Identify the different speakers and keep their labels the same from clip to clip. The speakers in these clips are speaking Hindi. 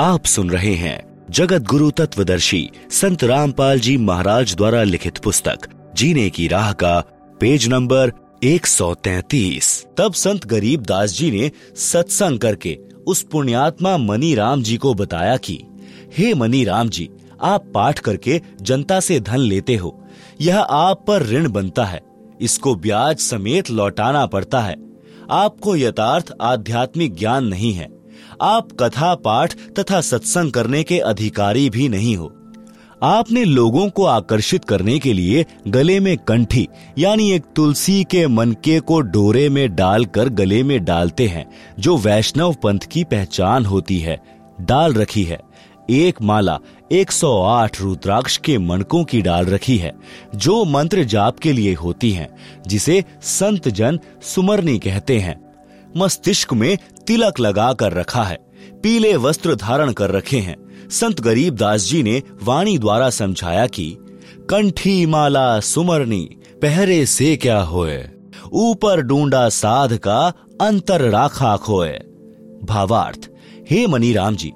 Speaker 1: आप सुन रहे हैं जगत गुरु तत्वदर्शी संत रामपाल जी महाराज द्वारा लिखित पुस्तक, जीने की राह का पेज नंबर 133 तब संत गरीब दास जी ने सत्संग करके उस पुण्यात्मा मनी राम जी को बताया कि, हे मनी राम जी, आप पाठ करके जनता से धन लेते हो। यह आप पर ऋण बनता है। इसको ब्याज समेत लौटाना पड़ता है। आपको यथार्थ आध्यात्मिक ज्ञान नहीं है। आप कथा पाठ तथा सत्संग करने के अधिकारी भी नहीं हो। आपने लोगों को आकर्षित करने के लिए गले में कंठी यानी एक तुलसी के मनके को डोरे में डालकर गले में डालते हैं जो वैष्णव पंथ की पहचान होती है डाल रखी है। एक माला 108 रुद्राक्ष के मनकों की डाल रखी है जो मंत्र जाप के लिए होती हैं, जिसे संत जन सुमरनी कहते हैं। मस्तिष्क में तिलक लगा कर रखा है, पीले वस्त्र धारण कर रखे हैं। संत गरीब दास जी ने वाणी द्वारा समझाया कि, कंठी माला सुमरनी, पहरे से क्या होए? ऊपर डूंडा साध का अंतर राखा खोए। भावार्थ, हे मनी राम जी,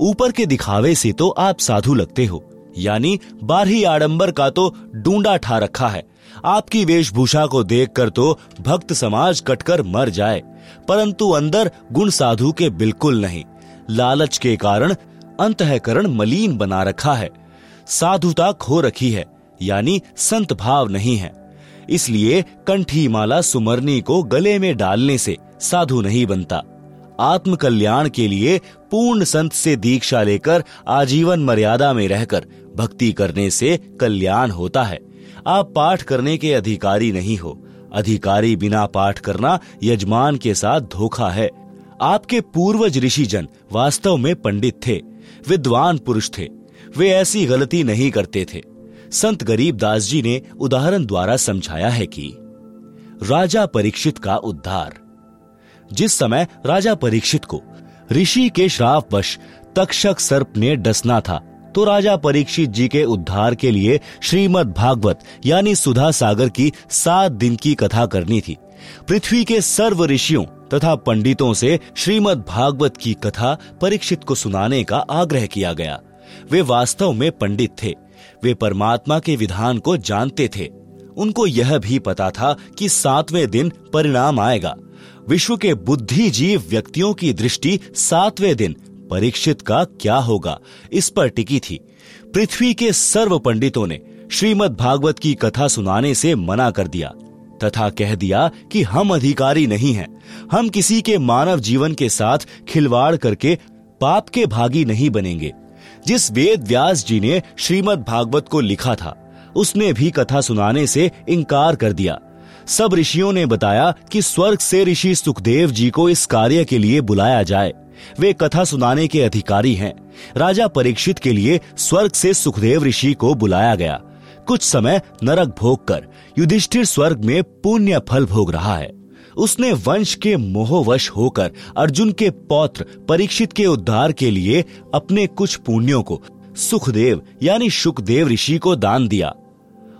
Speaker 1: ऊपर के दिखावे से तो आप साधु लगते हो, यानी बारही आडंबर का तो डूंडा ठा रखा है। आपकी वेशभूषा को देखकर तो भक्त समाज कटकर मर जाए। परंतु अंदर गुण साधु के बिल्कुल नहीं। लालच के कारण अंतकरण मलिन बना रखा है। साधुता खो रखी है, यानी संत भाव नहीं है। इसलिए कंठी माला सुमरनी को गले में डालने से साधु नहीं बनता। आत्म कल्याण के लिए पूर्ण संत से दीक्षा लेकर आजीवन मर्यादा में रहकर भक्ति करने से कल्याण होता है। आप पाठ करने के अधिकारी नहीं हो अधिकारी बिना पाठ करना यजमान के साथ धोखा है। आपके पूर्वज ऋषि जन वास्तव में पंडित थे, विद्वान पुरुष थे, वे ऐसी गलती नहीं करते थे। संत गरीब दास जी ने उदाहरण द्वारा समझाया है कि राजा परीक्षित का उद्धार। जिस समय राजा परीक्षित को ऋषि के श्राप वश तक्षक सर्प ने डसना था तो राजा परीक्षित जी के उद्धार के लिए श्रीमद भागवत, यानी सुधा सागर की सात दिन की कथा करनी थी। पृथ्वी के सर्व ऋषियों तथा पंडितों से श्रीमद भागवत की कथा परीक्षित को सुनाने का आग्रह किया गया। वे वास्तव में पंडित थे। वे परमात्मा के विधान को जानते थे। उनको यह भी पता था कि सातवें दिन परिणाम आएगा। विश्व के बुद्धिजीव व्यक्तियों की दृष्टि सातवें दिन परीक्षित का क्या होगा? इस पर टिकी थी। पृथ्वी के सर्व पंडितों ने श्रीमद् भागवत की कथा सुनाने से मना कर दिया। तथा कह दिया कि हम अधिकारी नहीं हैं। हम किसी के मानव जीवन के साथ खिलवाड़ करके पाप के भागी नहीं बनेंगे। जिस वेद व्यास जी ने श्रीमद् भागवत को लिखा था, उसने भी कथा सुनाने से इनकार कर दिया। सब ऋषियों ने बताया कि स्वर्ग से ऋषि सुखदेव जी को इस कार्य के लिए बुलाया जाए। वे कथा सुनाने के अधिकारी हैं। राजा परीक्षित के लिए स्वर्ग से सुखदेव ऋषि को बुलाया गया। कुछ समय नरक भोग कर युधिष्ठिर स्वर्ग में पुण्य फल भोग रहा है। उसने वंश के मोहवश होकर अर्जुन के पौत्र परीक्षित के उद्धार के लिए अपने कुछ पुण्यों को, सुखदेव यानी सुखदेव ऋषि को दान दिया।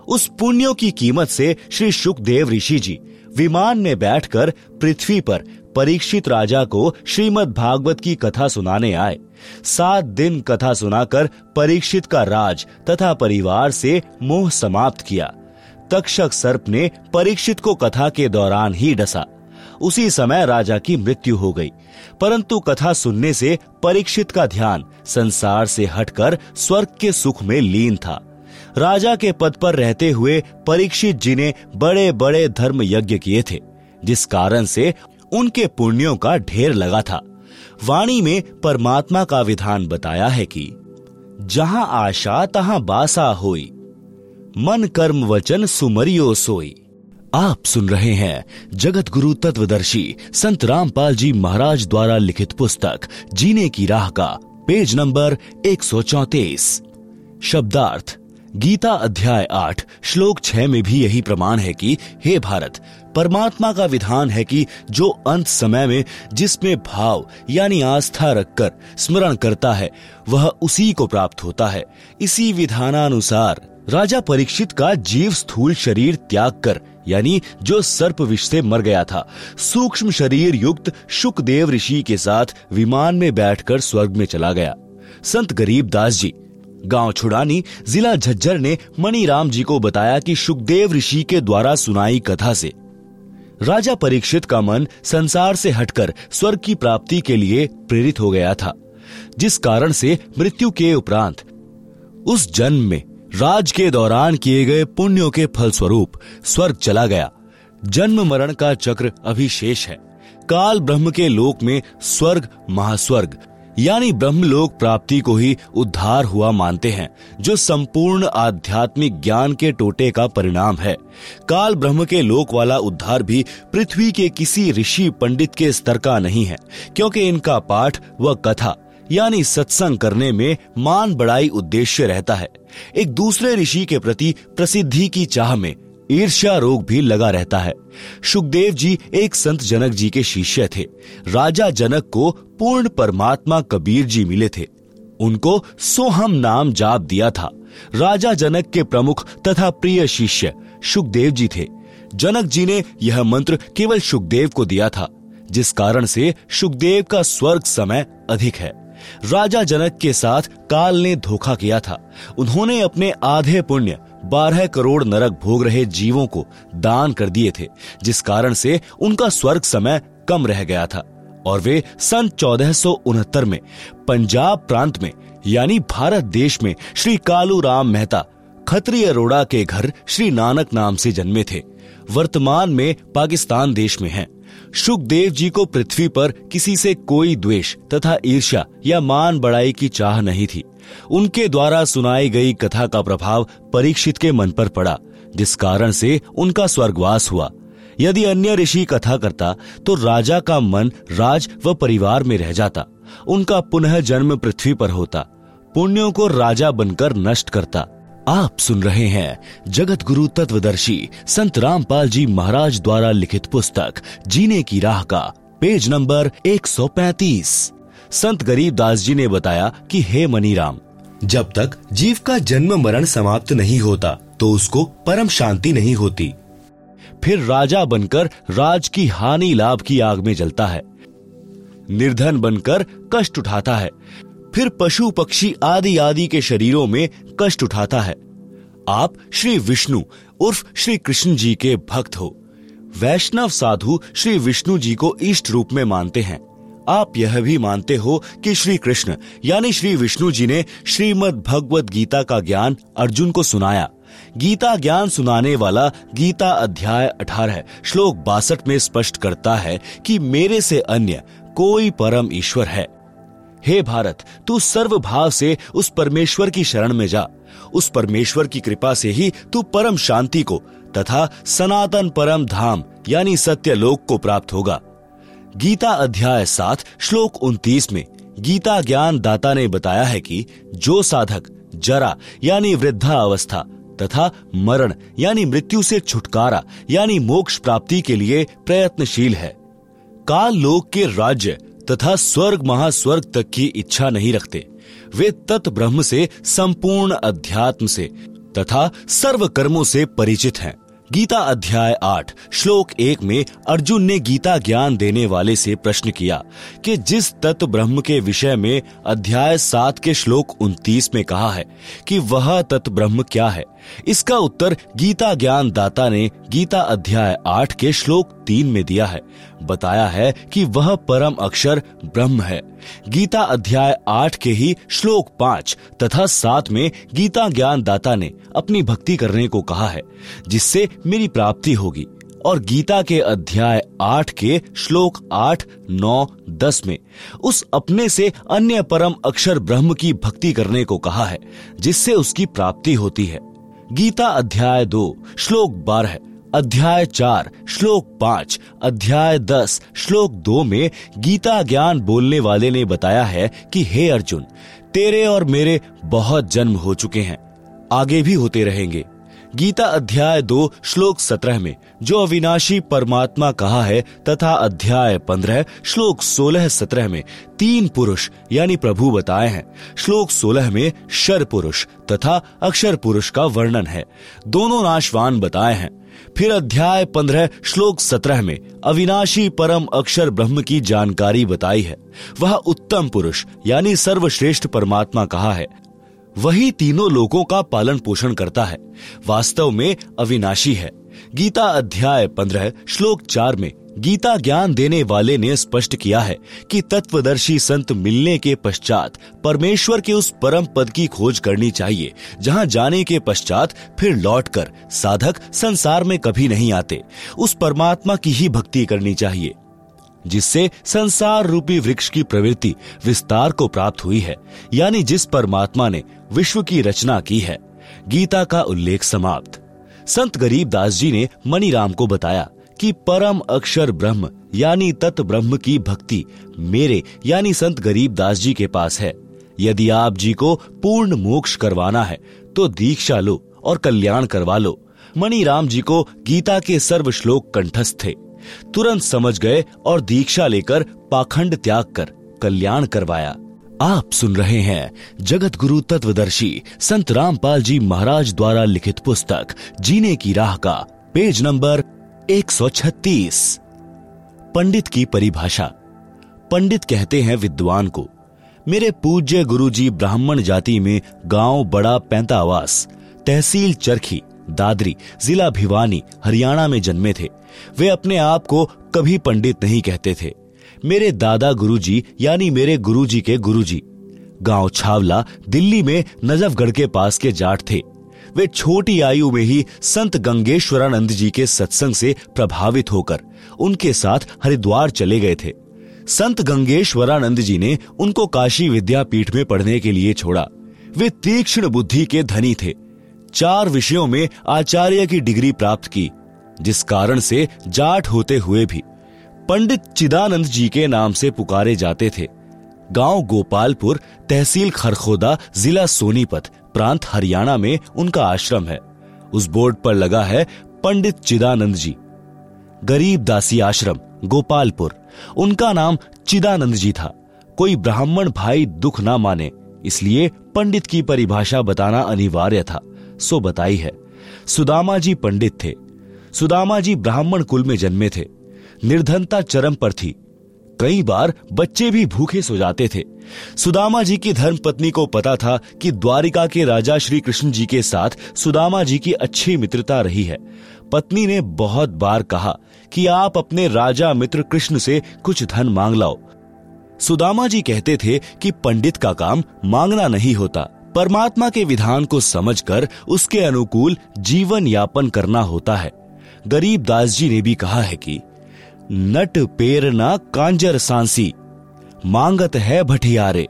Speaker 1: उस पुण्यों की कीमत से श्री सुखदेव ऋषि जी विमान में बैठकर पृथ्वी पर परीक्षित राजा को श्रीमद् भागवत की कथा सुनाने आए। सात दिन कथा सुनाकर परीक्षित का राज तथा परिवार से मोह समाप्त किया। तक्षक सर्प ने परीक्षित को कथा के दौरान ही डसा। उसी समय राजा की मृत्यु हो गई। परंतु कथा सुनने से परीक्षित का ध्यान संसार से हटकर स्वर्ग के सुख में लीन था। राजा के पद पर रहते हुए परीक्षित जी ने बड़े बड़े धर्म यज्ञ किए थे, जिस कारण से उनके पुण्यों का ढेर लगा था। वाणी में परमात्मा का विधान बताया है कि, जहाँ आशा, तहां बासा होई। मन कर्म वचन सुमरियो सोई। आप सुन रहे हैं जगत गुरु तत्वदर्शी संत रामपाल जी महाराज द्वारा लिखित पुस्तक, जीने की राह का, पेज नंबर एक सौ चौंतीस। शब्दार्थ गीता अध्याय आठ, श्लोक छह में भी यही प्रमाण है कि, हे भारत, परमात्मा का विधान है कि, जो अंत समय में, जिसमें भाव, यानी आस्था रखकर, स्मरण करता है, वह उसी को प्राप्त होता है। इसी विधानानुसार, राजा परीक्षित का जीव स्थूल शरीर त्याग कर, यानी जो सर्प विष से मर गया था, सूक्ष्म शरीर युक्त शुकदेव ऋषि के साथ विमान में बैठकर स्वर्ग में चला गया। संत गरीब दास जी गाँव छुड़ानी जिला झज्जर ने मणिराम जी को बताया कि सुखदेव ऋषि के द्वारा सुनाई कथा से। राजा परीक्षित का मन संसार से हटकर स्वर्ग की प्राप्ति के लिए प्रेरित हो गया था, जिस कारण से मृत्यु के उपरांत उस जन्म में राज के दौरान किए गए पुण्यों के फलस्वरूप स्वर्ग चला गया। जन्म मरण का चक्र अभी शेष है। काल ब्रह्म के लोक में स्वर्ग, महास्वर्ग यानी ब्रह्मलोक प्राप्ति को ही उद्धार हुआ मानते हैं, जो संपूर्ण आध्यात्मिक ज्ञान के टोटे का परिणाम है। काल ब्रह्म के लोक वाला उद्धार भी पृथ्वी के किसी ऋषि पंडित के स्तर का नहीं है, क्योंकि इनका पाठ व कथा, यानी सत्संग करने में मान बड़ाई उद्देश्य रहता है। एक दूसरे ऋषि के प्रति प्रसिद्धि की चाह में ईर्ष्या रोग भी लगा रहता है। सुखदेव जी एक संत जनक जी के शिष्य थे। राजा जनक को पूर्ण परमात्मा कबीर जी मिले थे। उनको सोहम नाम जाप दिया था। राजा जनक के प्रमुख तथा प्रिय शिष्य सुखदेव जी थे। जनक जी ने यह मंत्र केवल सुखदेव को दिया था, जिस कारण से सुखदेव का स्वर्ग समय अधिक है। राजा जनक के साथ काल ने धोखा किया था। उन्होंने अपने आधे पुण्य बारह करोड़ नरक भोग रहे जीवों को दान कर दिए थे, जिस कारण से उनका स्वर्ग समय कम रह गया था और वे सन चौदह में पंजाब प्रांत में, यानी भारत देश में श्री कालू राम मेहता खत्रिय रोड़ा के घर श्री नानक नाम से जन्मे थे वर्तमान में पाकिस्तान देश में हैं। सुखदेव जी को पृथ्वी पर किसी से कोई द्वेष तथा ईर्ष्या या मान बढ़ाई की चाह नहीं थी। उनके द्वारा सुनाई गई कथा का प्रभाव परीक्षित के मन पर पड़ा, जिस कारण से उनका स्वर्गवास हुआ। यदि अन्य ऋषि कथा करता तो राजा का मन राज व परिवार में रह जाता। उनका पुनः जन्म पृथ्वी पर होता। पुण्यों को राजा बनकर नष्ट करता। आप सुन रहे हैं जगत गुरु तत्वदर्शी संत रामपाल जी महाराज द्वारा लिखित पुस्तक, जीने की राह का, पेज नंबर 135 संत गरीब दास जी ने बताया कि हे मनीराम, जब तक जीव का जन्म मरण समाप्त नहीं होता तो उसको परम शांति नहीं होती। फिर राजा बनकर राज की हानि लाभ की आग में जलता है। निर्धन बनकर कष्ट उठाता है। फिर पशु पक्षी आदि आदि के शरीरों में कष्ट उठाता है। आप श्री विष्णु उर्फ़ श्री कृष्ण जी के भक्त हो। वैष्णव साधु श्री विष्णु जी को इष्ट रूप में मानते हैं। आप यह भी मानते हो कि श्री कृष्ण, यानी श्री विष्णु जी ने श्रीमद भगवत गीता का ज्ञान अर्जुन को सुनाया। गीता ज्ञान सुनाने वाला गीता अध्याय 18 श्लोक बासठ में स्पष्ट करता है कि मेरे से अन्य कोई परम ईश्वर है। हे भारत, तू सर्व भाव से उस परमेश्वर की शरण में जा। उस परमेश्वर की कृपा से ही तू परम शांति को तथा सनातन परम धाम, यानी सत्य लोक को प्राप्त होगा। गीता अध्याय सात, श्लोक उन्तीस में गीता ज्ञान दाता ने बताया है कि जो साधक जरा, यानी वृद्धा अवस्था तथा मरण, यानी मृत्यु से छुटकारा, यानी मोक्ष प्राप्ति के लिए प्रयत्नशील है। काल लोक के राज्य तथा स्वर्ग महास्वर्ग तक की इच्छा नहीं रखते। वे तत् ब्रह्म से संपूर्ण अध्यात्म से तथा सर्व कर्मों से परिचित हैं। गीता अध्याय आठ, श्लोक एक में अर्जुन ने गीता ज्ञान देने वाले से प्रश्न किया कि जिस तत्व ब्रह्म के विषय में अध्याय सात के श्लोक उनतीस में कहा है कि वह तत्व ब्रह्म क्या है, इसका उत्तर गीता ज्ञान दाता ने गीता अध्याय आठ के श्लोक तीन में दिया है। बताया है कि वह परम अक्षर ब्रह्म है। गीता अध्याय आठ के ही श्लोक पाँच तथा सात में गीता ज्ञान दाता ने अपनी भक्ति करने को कहा है, जिससे मेरी प्राप्ति होगी। और गीता के अध्याय आठ के श्लोक आठ, नौ, दस में उस अपने से अन्य परम अक्षर ब्रह्म की भक्ति करने को कहा है, जिससे उसकी प्राप्ति होती है। गीता अध्याय दो, श्लोक बारह अध्याय चार, श्लोक पाँच, अध्याय दस, श्लोक दो में गीता ज्ञान बोलने वाले ने बताया है कि, हे अर्जुन, तेरे और मेरे बहुत जन्म हो चुके हैं, आगे भी होते रहेंगे। गीता अध्याय दो, श्लोक सत्रह में, जो अविनाशी परमात्मा कहा है, तथा अध्याय पंद्रह, श्लोक सोलह सत्रह में, तीन पुरुष, यानी प्रभु बताए हैं। श्लोक सोलह में शर पुरुष तथा अक्षर पुरुष का वर्णन है। दोनों नाशवान बताए हैं। फिर अध्याय पंद्रह, श्लोक सत्रह में, अविनाशी परम अक्षर ब्रह्म की जानकारी बताई है। वह उत्तम पुरुष, यानी सर्वश्रेष्ठ परमात्मा कहा है। वही तीनों लोगों का पालन पोषण करता है। वास्तव में अविनाशी है। गीता अध्याय पंद्रह, श्लोक चार में गीता ज्ञान देने वाले ने स्पष्ट किया है कि तत्वदर्शी संत मिलने के पश्चात परमेश्वर के उस परम पद की खोज करनी चाहिए, जहाँ जाने के पश्चात फिर लौटकर साधक संसार में कभी नहीं आते। उस परमात्मा की ही भक्ति करनी चाहिए, जिससे संसार रूपी वृक्ष की प्रवृत्ति विस्तार को प्राप्त हुई है, यानी जिस परमात्मा ने विश्व की रचना की है। गीता का उल्लेख समाप्त। संत गरीब दास जी ने मणिराम को बताया कि परम अक्षर ब्रह्म, यानी तत् ब्रह्म की भक्ति मेरे, यानी संत गरीब दास जी के पास है। यदि आप जी को पूर्ण मोक्ष करवाना है तो दीक्षा लो और कल्याण करवा लो। मणि राम जी को गीता के सर्व श्लोक कंठस्थ थे। तुरंत समझ गए और दीक्षा लेकर पाखंड त्याग कर कल्याण करवाया। आप सुन रहे हैं जगत गुरु तत्वदर्शी संत रामपाल जी महाराज द्वारा लिखित पुस्तक, जीने की राह का, पेज नंबर 136 पंडित की परिभाषा। पंडित कहते हैं विद्वान को, मेरे पूज्य गुरुजी ब्राह्मण जाति में गाँव बड़ा पैंतावास, तहसील चरखी, दादरी, जिला भिवानी, हरियाणा में जन्मे थे। वे अपने आप को कभी पंडित नहीं कहते थे। मेरे दादा गुरुजी, यानी मेरे गुरुजी के गुरुजी, गाँव छावला, दिल्ली में नजफगढ़ के पास के जाट थे। वे छोटी आयु में ही संत गंगेश्वरानंद जी के सत्संग से प्रभावित होकर उनके साथ हरिद्वार चले गए थे। संत गंगेश्वरानंद जी ने उनको काशी विद्यापीठ में पढ़ने के लिए छोड़ा। वे तीक्ष्ण बुद्धि के धनी थे। चार विषयों में आचार्य की डिग्री प्राप्त की, जिस कारण से जाट होते हुए भी पंडित चिदानंद जी के नाम से पुकारे जाते थे। गाँव गोपालपुर तहसील खरखोदा जिला सोनीपत प्रांत हरियाणा में उनका आश्रम है। उस बोर्ड पर लगा है, पंडित चिदानंद जी। गरीब दासी आश्रम, गोपालपुर। उनका नाम चिदानंद जी था। कोई ब्राह्मण भाई दुख ना माने, इसलिए पंडित की परिभाषा बताना अनिवार्य था। सो बताई है। सुदामा जी पंडित थे। सुदामा जी ब्राह्मण कुल में जन्मे थे। निर्धनता चरम पर थी। कई बार बच्चे भी भूखे सो जाते थे। सुदामा जी की धर्म पत्नी को पता था कि द्वारिका के राजा श्री कृष्ण जी के साथ सुदामा जी की अच्छी मित्रता रही है। पत्नी ने बहुत बार कहा कि आप अपने राजा मित्र कृष्ण से कुछ धन मांग लाओ। सुदामा जी कहते थे कि पंडित का काम मांगना नहीं होता। परमात्मा के विधान को समझकर उसके अनुकूल जीवन यापन करना होता है। गरीब दास जी ने भी कहा है कि नट पेरना कांजर सांसी, मांगत है भटियारे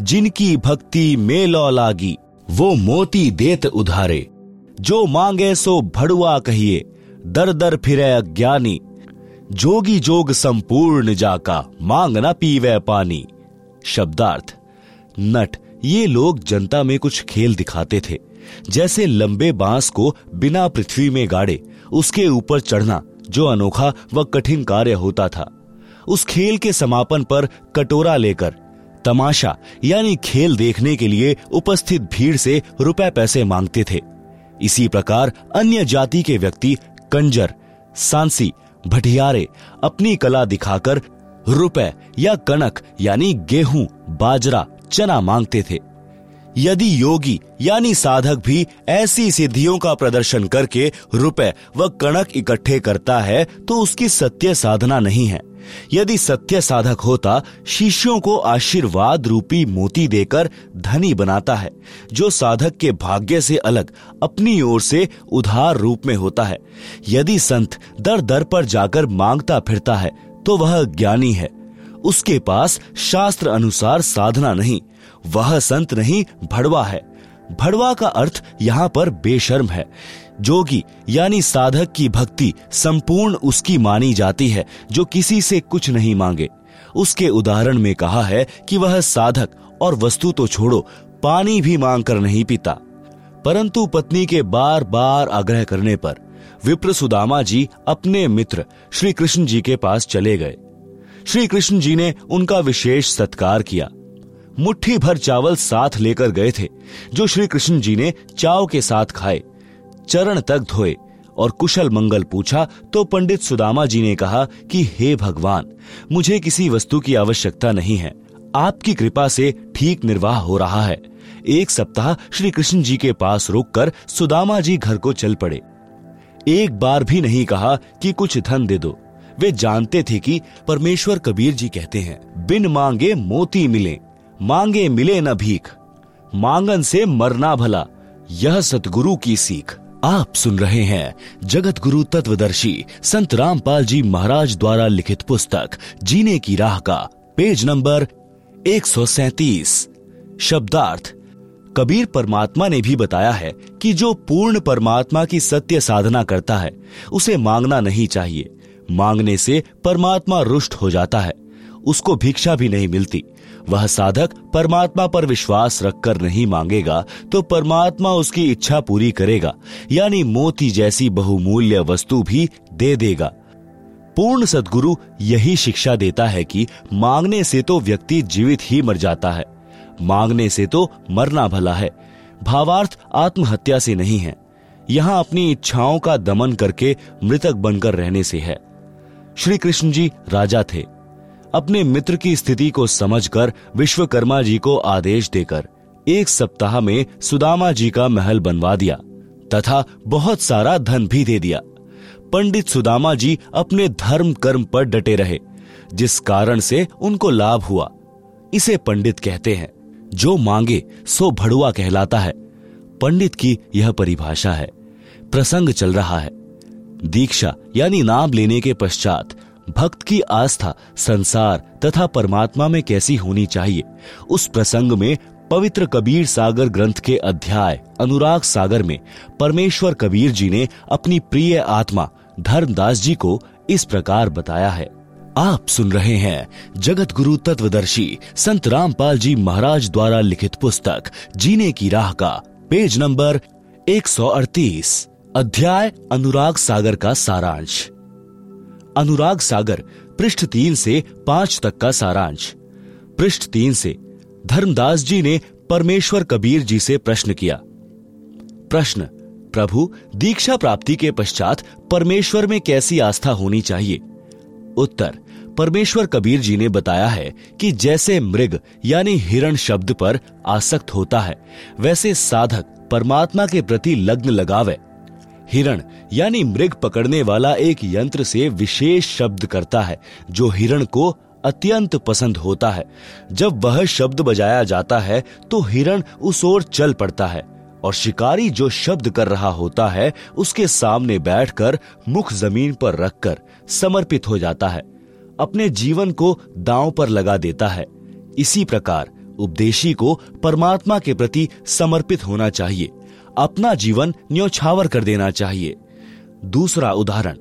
Speaker 1: जिनकी भक्ति मेलो लागी, वो मोती देत उधारे। जो मांगे सो भड़ुआ कहिए, दर दर फिरे अज्ञानी, जोगी जोग संपूर्ण जाका मांगना पीवे पानी। शब्दार्थ, नट, ये लोग जनता में कुछ खेल दिखाते थे। जैसे लंबे बाँस को बिना पृथ्वी में गाड़े, उसके ऊपर चढ़ना जो अनोखा व कठिन कार्य होता था। उस खेल के समापन पर कटोरा लेकर, तमाशा, यानी खेल देखने के लिए उपस्थित भीड़ से रुपए पैसे मांगते थे। इसी प्रकार अन्य जाति के व्यक्ति कंजर, सांसी भटियारे अपनी कला दिखाकर रुपए या कनक यानी गेहूँ, बाजरा, चना मांगते थे। यदि योगी यानी साधक भी ऐसी सिद्धियों का प्रदर्शन करके रुपए व कणक इकट्ठे करता है तो उसकी सत्य साधना नहीं है। यदि सत्य साधक होता, शिष्यों को आशीर्वाद रूपी मोती देकर धनी बनाता है, जो साधक के भाग्य से अलग अपनी ओर से उधार रूप में होता है। यदि संत दर दर पर जाकर माँगता फिरता है तो वह ज्ञानी है। उसके पास शास्त्र अनुसार साधना नहीं। वह संत नहीं, भड़वा है। भड़वा का अर्थ यहाँ पर बेशर्म है। जोगी, यानी साधक की भक्ति, संपूर्ण उसकी मानी जाती है, जो किसी से कुछ नहीं मांगे। उसके उदाहरण में कहा है कि वह साधक, और वस्तु तो छोड़ो, पानी भी मांग कर नहीं पीता। परंतु पत्नी के बार बार आग्रह करने पर, विप्र सुदामा जी अपने मित्र, श्री कृष्ण जी के पास चले गए। श्री कृष्ण जी ने उनका विशेष सत्कार किया। मुट्ठी भर चावल साथ लेकर गए थे, जो श्री कृष्ण जी ने चाव के साथ खाए। चरण तक धोए और कुशल मंगल पूछा तो पंडित सुदामा जी ने कहा कि, हे भगवान, मुझे किसी वस्तु की आवश्यकता नहीं है। आपकी कृपा से ठीक निर्वाह हो रहा है। एक सप्ताह श्री कृष्ण जी के पास रुककर सुदामा जी घर को चल पड़े। एक बार भी नहीं कहा कि कुछ धन दे दो। वे जानते थे कि परमेश्वर कबीर जी कहते हैं, बिन मांगे मोती मिले। मांगे मिले न भीख। मांगन से मरना भला, यह सतगुरु की सीख। आप सुन रहे हैं जगत गुरु तत्वदर्शी संत रामपाल जी महाराज द्वारा लिखित पुस्तक, जीने की राह का, पेज नंबर एक शब्दार्थ, कबीर परमात्मा ने भी बताया है कि जो पूर्ण परमात्मा की सत्य साधना करता है, उसे मांगना नहीं चाहिए। मांगने से परमात्मा रुष्ट हो जाता है, उसको भिक्षा भी नहीं मिलती। वह साधक परमात्मा पर विश्वास रखकर नहीं मांगेगा तो परमात्मा उसकी इच्छा पूरी करेगा, यानी मोती जैसी बहुमूल्य वस्तु भी दे देगा। पूर्ण सदगुरु यही शिक्षा देता है कि मांगने से तो व्यक्ति जीवित ही मर जाता है, मांगने से तो मरना भला है, भावार्थ आत्महत्या से नहीं है, यहाँ अपनी इच्छाओं का दमन करके मृतक बनकर रहने से है। श्री कृष्ण जी राजा थे। अपने मित्र की स्थिति को समझकर विश्वकर्मा जी को आदेश देकर एक सप्ताह में सुदामा जी का महल बनवा दिया, तथा बहुत सारा धन भी दे दिया। पंडित सुदामा जी अपने धर्म कर्म पर डटे रहे, जिस कारण से उनको लाभ हुआ। इसे पंडित कहते हैं, जो मांगे, सो भड़ुआ कहलाता है। पंडित की यह परिभाषा है। प्रसंग चल रहा है। दीक्षा, यानी नाम लेने के पश्चात भक्त की आस्था, संसार तथा परमात्मा में कैसी होनी चाहिए? उस प्रसंग में पवित्र कबीर सागर ग्रंथ के अध्याय, अनुराग सागर में परमेश्वर कबीर जी ने अपनी प्रिय आत्मा, धर्मदास जी को इस प्रकार बताया है। आप सुन रहे हैं जगत गुरु तत्वदर्शी संत रामपाल जी महाराज द्वारा लिखित पुस्तक, जीने की राह का, पेज नंबर 138 अध्याय अनुराग सागर का सारांश। अनुराग सागर, पृष्ठ तीन से पाँच तक का सारांश। पृष्ठ तीन से, धर्मदास जी ने परमेश्वर कबीर जी से प्रश्न किया। प्रश्न, प्रभु, दीक्षा प्राप्ति के पश्चात परमेश्वर में कैसी आस्था होनी चाहिए? उत्तर, परमेश्वर कबीर जी ने बताया है कि जैसे मृग, यानी हिरण शब्द पर आसक्त होता है, वैसे साधक परमात्मा के प्रति लग्न लगावे। हिरण, यानी मृग पकड़ने वाला एक यंत्र से विशेष शब्द करता है, जो हिरण को अत्यंत पसंद होता है। जब वह शब्द बजाया जाता है तो हिरण उस ओर चल पड़ता है, और शिकारी जो शब्द कर रहा होता है, उसके सामने बैठकर मुख ज़मीन पर रखकर समर्पित हो जाता है, अपने जीवन को दांव पर लगा देता है। इसी प्रकार उपदेशी को परमात्मा के प्रति समर्पित होना चाहिए। अपना जीवन न्योछावर कर देना चाहिए। दूसरा उदाहरण,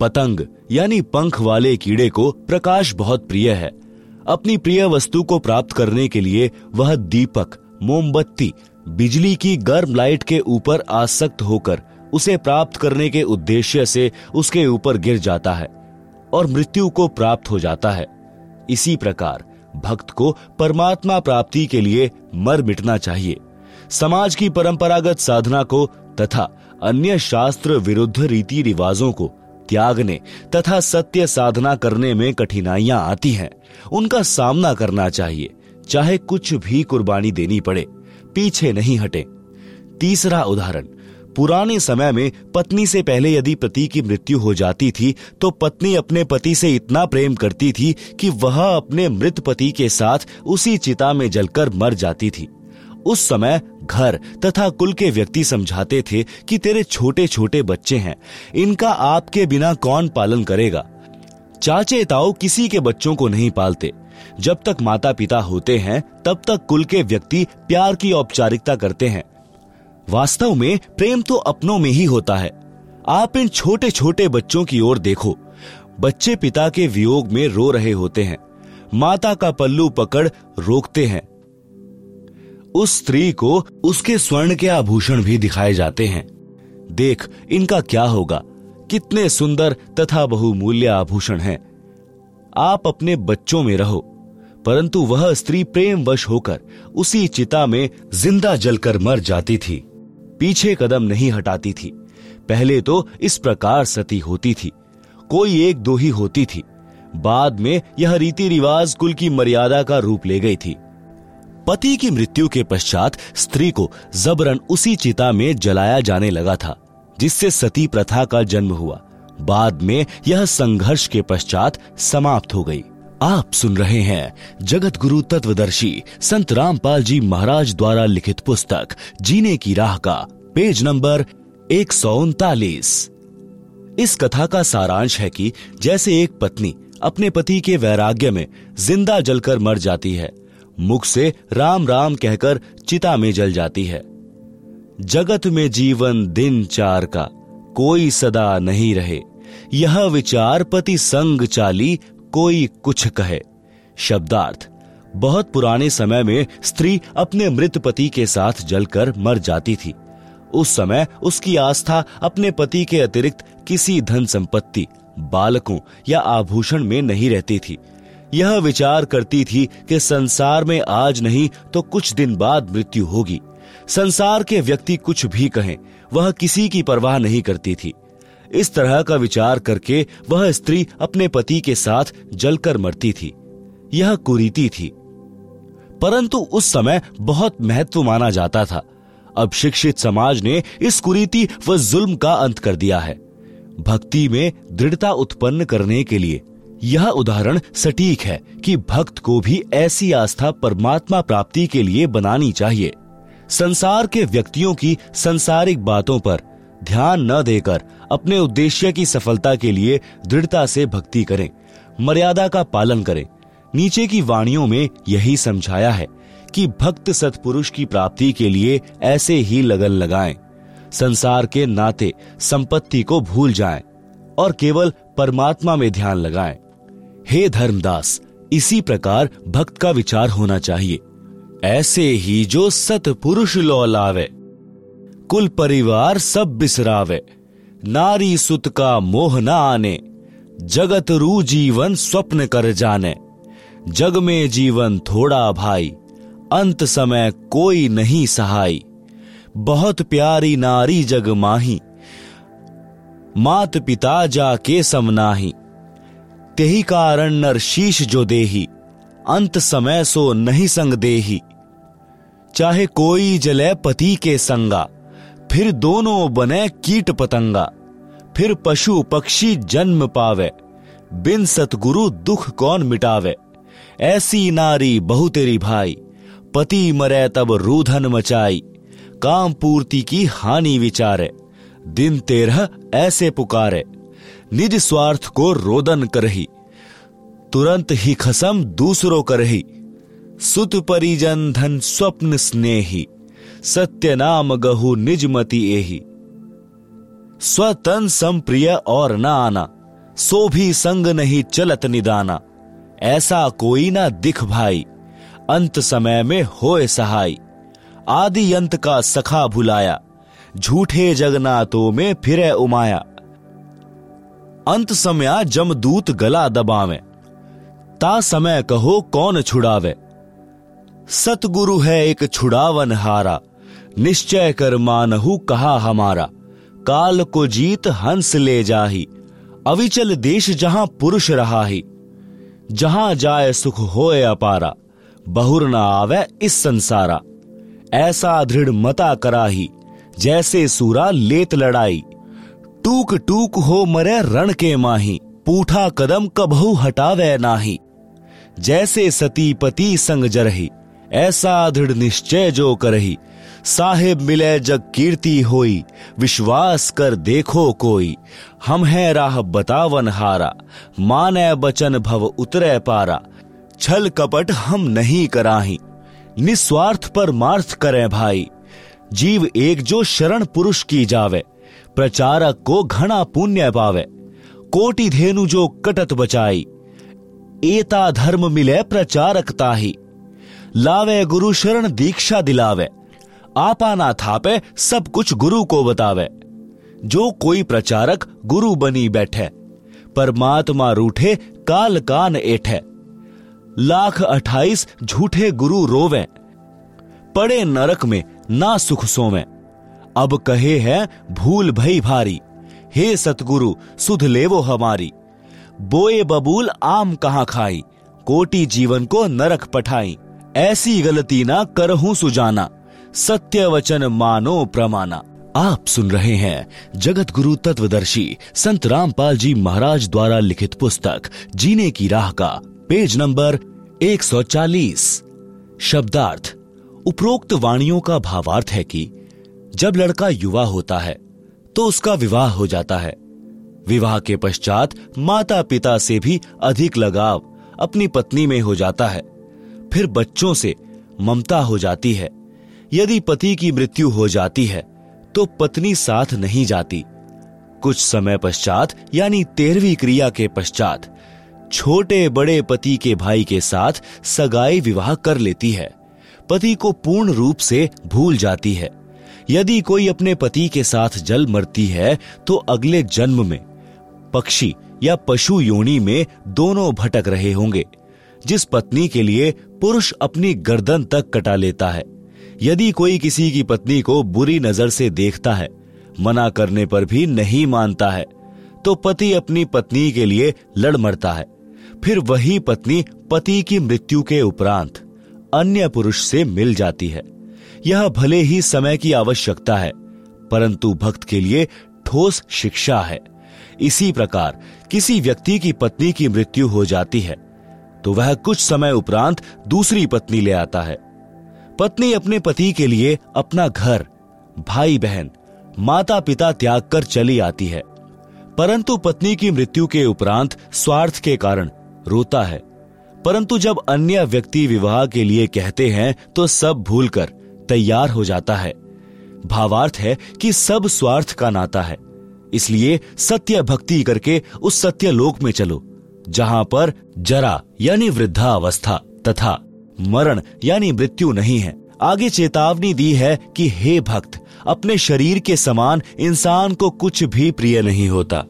Speaker 1: पतंग, यानी पंख वाले कीड़े को प्रकाश बहुत प्रिय है। अपनी प्रिय वस्तु को प्राप्त करने के लिए वह दीपक, मोमबत्ती, बिजली की गर्म लाइट के ऊपर आसक्त होकर उसे प्राप्त करने के उद्देश्य से उसके ऊपर गिर जाता है और मृत्यु को प्राप्त हो जाता है। इसी प्रकार, भक्त को परमात्मा प्राप्ति के लिए मर मिटना चाहिए। समाज की परंपरागत साधना को तथा अन्य शास्त्र विरुद्ध रीति रिवाजों को त्यागने तथा सत्य साधना करने में कठिनाइयाँ आती हैं। उनका सामना करना चाहिए। चाहे कुछ भी कुर्बानी देनी पड़े, पीछे नहीं हटे। तीसरा उदाहरण, पुराने समय में पत्नी से पहले यदि पति की मृत्यु हो जाती थी तो पत्नी अपने पति से इतना प्रेम करती थी कि वह अपने मृत पति के साथ उसी चिता में जलकर मर जाती थी। उस समय घर तथा कुल के व्यक्ति समझाते थे कि तेरे छोटे छोटे बच्चे हैं। इनका आपके बिना कौन पालन करेगा? चाचे ताऊ किसी के बच्चों को नहीं पालते। जब तक माता पिता होते हैं, तब तक कुल के व्यक्ति प्यार की औपचारिकता करते हैं। वास्तव में प्रेम तो अपनों में ही होता है। आप इन छोटे छोटे बच्चों की ओर देखो। बच्चे पिता के वियोग में रो रहे होते हैं। माता का पल्लू पकड़ रोकते हैं। उस स्त्री को उसके स्वर्ण के आभूषण भी दिखाए जाते हैं। देख, इनका क्या होगा? कितने सुंदर तथा बहुमूल्य आभूषण हैं। आप अपने बच्चों में रहो, परंतु वह स्त्री प्रेम वश होकर उसी चिता में ज़िंदा जलकर मर जाती थी। पीछे कदम नहीं हटाती थी। पहले तो इस प्रकार सती होती थी। कोई एक दो ही होती थी। बाद में यह रीति रिवाज कुल की मर्यादा का रूप ले गई थी। पति की मृत्यु के पश्चात स्त्री को जबरन उसी चिता में जलाया जाने लगा था, जिससे सती प्रथा का जन्म हुआ। बाद में यह संघर्ष के पश्चात समाप्त हो गई। आप सुन रहे हैं जगत गुरु तत्वदर्शी संत रामपाल जी महाराज द्वारा लिखित पुस्तक, जीने की राह का, पेज नंबर एक सौ उनतालीस। इस कथा का सारांश है कि जैसे एक पत्नी अपने पति के वैराग्य में ज़िंदा जलकर मर जाती है मुख से राम राम कहकर चिता में जल जाती है। जगत में जीवन दिन चार का, कोई सदा नहीं रहे। यह विचार पति संग चाली, कोई कुछ कहे। शब्दार्थ, बहुत पुराने समय में स्त्री अपने मृत पति के साथ जलकर मर जाती थी। उस समय उसकी आस्था अपने पति के अतिरिक्त किसी धन संपत्ति, बालकों या आभूषण में नहीं रहती थी। यह विचार करती थी कि संसार में आज नहीं तो कुछ दिन बाद मृत्यु होगी। संसार के व्यक्ति कुछ भी कहें, वह किसी की परवाह नहीं करती थी। इस तरह का विचार करके वह स्त्री अपने पति के साथ जलकर मरती थी। यह कुरीति थी। परंतु उस समय बहुत महत्व माना जाता था। अब शिक्षित समाज ने इस कुरीति व जुल्म का अंत कर दिया है। भक्ति में दृढ़ता उत्पन्न करने के लिए यह उदाहरण सटीक है कि भक्त को भी ऐसी आस्था परमात्मा प्राप्ति के लिए बनानी चाहिए। संसार के व्यक्तियों की संसारिक बातों पर ध्यान न देकर अपने उद्देश्य की सफलता के लिए दृढ़ता से भक्ति करें, मर्यादा का पालन करें। नीचे की वाणियों में यही समझाया है कि भक्त सत्पुरुष की प्राप्ति के लिए ऐसे ही लगन लगाएँ। संसार के नाते संपत्ति को भूल जाएँ और केवल परमात्मा में ध्यान लगाएँ। हे धर्मदास, इसी प्रकार भक्त का विचार होना चाहिए। ऐसे ही जो सतपुरुष लो लावे, कुल परिवार सब बिसरावे। नारी सुत का मोह न आने, जगत रू जीवन स्वप्न कर जाने। जग में जीवन थोड़ा भाई, अंत समय कोई नहीं सहाय बहुत प्यारी नारी जग माही, मात पिता जा के समनाही तेही कारण नर शीश जो देही, अंत समय सो नहीं संग देही। चाहे कोई जले पति के संगा, फिर दोनों बने कीट पतंगा। फिर पशु पक्षी जन्म पावे, बिन सतगुरु दुख कौन मिटावे। ऐसी नारी बहु तेरी भाई, पति मरे तब रूधन मचाई। काम पूर्ति की हानि विचारे, दिन तेरह ऐसे पुकारे। निज स्वार्थ को रोदन करही, तुरंत ही खसम दूसरों करही। सुत परिजन धन स्वप्न स्नेही, सत्य नाम गहु निज निजमति एही। स्वतन संप्रिय और न आना, सो भी संग नहीं चलत निदाना। ऐसा कोई ना दिख भाई, अंत समय में होए सहाय आदि अंत का सखा भुलाया, झूठे जगनाथों में फिरे उमाया। अंत समय जमदूत गला दबावे। ता समय कहो कौन छुड़ावे। सतगुरु है एक छुड़ावन हारा। निश्चय कर मानहु कहा हमारा। काल को जीत हंस ले जाही। अविचल देश जहाँ पुरुष रहा ही जहाँ जाए सुख होए अपारा। बहुर न आवे इस संसारा। ऐसा दृढ़ मता कराही, जैसे सूरा लेत लड़ाई। टूक टूक हो मरे रण के माही, पूठा कदम कबहू हटावे नाही। जैसे सती पति संग जरही, ऐसा दृढ़ निश्चय जो करही। साहेब मिले जग कीर्ति होई, विश्वास कर देखो कोई। हम है राह बतावन हारा, माने बचन भव उतरे पारा। छल कपट हम नहीं कराही, निस्वार्थ पर मार्थ करें भाई। जीव एक जो शरण पुरुष की जावे प्रचारक को घना पुण्य पावे। कोटि धेनु जो कटत बचाई। एता धर्म मिले प्रचारकता ही लावे गुरु शरण दीक्षा दिलावे। आपा ना थापे सब कुछ गुरु को बतावे। जो कोई प्रचारक गुरु बनी बैठे, परमात्मा रूठे, काल कान एठे लाख अठाईस झूठे गुरु रोवे। पड़े नरक में ना सुख सोवे। अब कहे है, भूल भई भारी। हे सतगुरु, सुध लेवो हमारी। बोए बबूल आम कहाँ खाई? कोटि जीवन को नरक पठाई। ऐसी गलती ना करहूं सुजाना। सत्य वचन मानो प्रमाना। आप सुन रहे हैं जगत गुरु तत्वदर्शी संत रामपाल जी महाराज द्वारा लिखित पुस्तक, जीने की राह का, पेज नंबर 140 शब्दार्थ, उपरोक्त वाणियों का भावार्थ है कि जब लड़का युवा होता है तो उसका विवाह हो जाता है। विवाह के पश्चात माता पिता से भी अधिक लगाव अपनी पत्नी में हो जाता है। फिर बच्चों से ममता हो जाती है। यदि पति की मृत्यु हो जाती है तो पत्नी साथ नहीं जाती। कुछ समय पश्चात, यानी तेरहवीं क्रिया के पश्चात छोटे बड़े पति के भाई के साथ सगाई विवाह कर लेती है। पति को पूर्ण रूप से भूल जाती है। यदि कोई अपने पति के साथ जल मरती है तो अगले जन्म में पक्षी या पशु योनि में दोनों भटक रहे होंगे, जिस पत्नी के लिए पुरुष अपनी गर्दन तक कटा लेता है। यदि कोई किसी की पत्नी को बुरी नज़र से देखता है, मना करने पर भी नहीं मानता है तो पति अपनी पत्नी के लिए लड़ मरता है। फिर वही पत्नी पति की मृत्यु के उपरांत अन्य पुरुष से मिल जाती है। यह भले ही समय की आवश्यकता है, परंतु भक्त के लिए ठोस शिक्षा है। इसी प्रकार, किसी व्यक्ति की पत्नी की मृत्यु हो जाती है तो वह कुछ समय उपरांत दूसरी पत्नी ले आता है। पत्नी अपने पति के लिए अपना घर भाई बहन माता पिता त्याग कर चली आती है, परंतु पत्नी की मृत्यु के उपरांत स्वार्थ के कारण रोता है। परंतु जब अन्य व्यक्ति विवाह के लिए कहते हैं तो सब भूलकर तैयार हो जाता है। भावार्थ है कि सब स्वार्थ का नाता है। इसलिए सत्य भक्ति करके उस सत्य लोक में चलो, जहाँ पर जरा यानी वृद्धा अवस्था तथा मरण यानी मृत्यु नहीं है। आगे चेतावनी दी है कि हे भक्त, अपने शरीर के समान इंसान को कुछ भी प्रिय नहीं होता।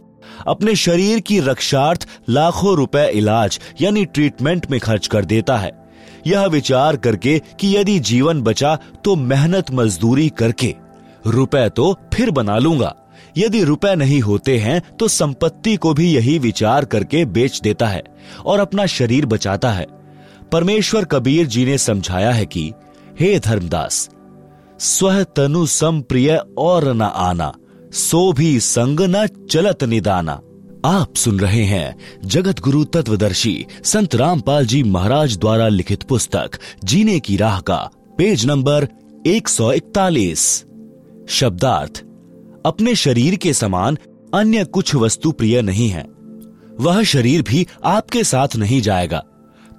Speaker 1: अपने शरीर की रक्षार्थ लाखों रुपए इलाज यानी ट्रीटमेंट में खर्च कर देता है। यह विचार करके कि यदि जीवन बचा तो मेहनत मजदूरी करके। रुपए तो फिर बना लूँगा। यदि रुपए नहीं होते हैं तो संपत्ति को भी यही विचार करके बेच देता है और अपना शरीर बचाता है। परमेश्वर कबीर जी ने समझाया है कि, हे धर्मदास, स्व तनु संप्रिय और न आना, सो भी संग न चलत निदाना। आप सुन रहे हैं जगत गुरु तत्वदर्शी संत रामपाल जी महाराज द्वारा लिखित पुस्तक, जीने की राह का, पेज नंबर 141 शब्दार्थ, अपने शरीर के समान अन्य कुछ वस्तु प्रिय नहीं है। वह शरीर भी आपके साथ नहीं जाएगा।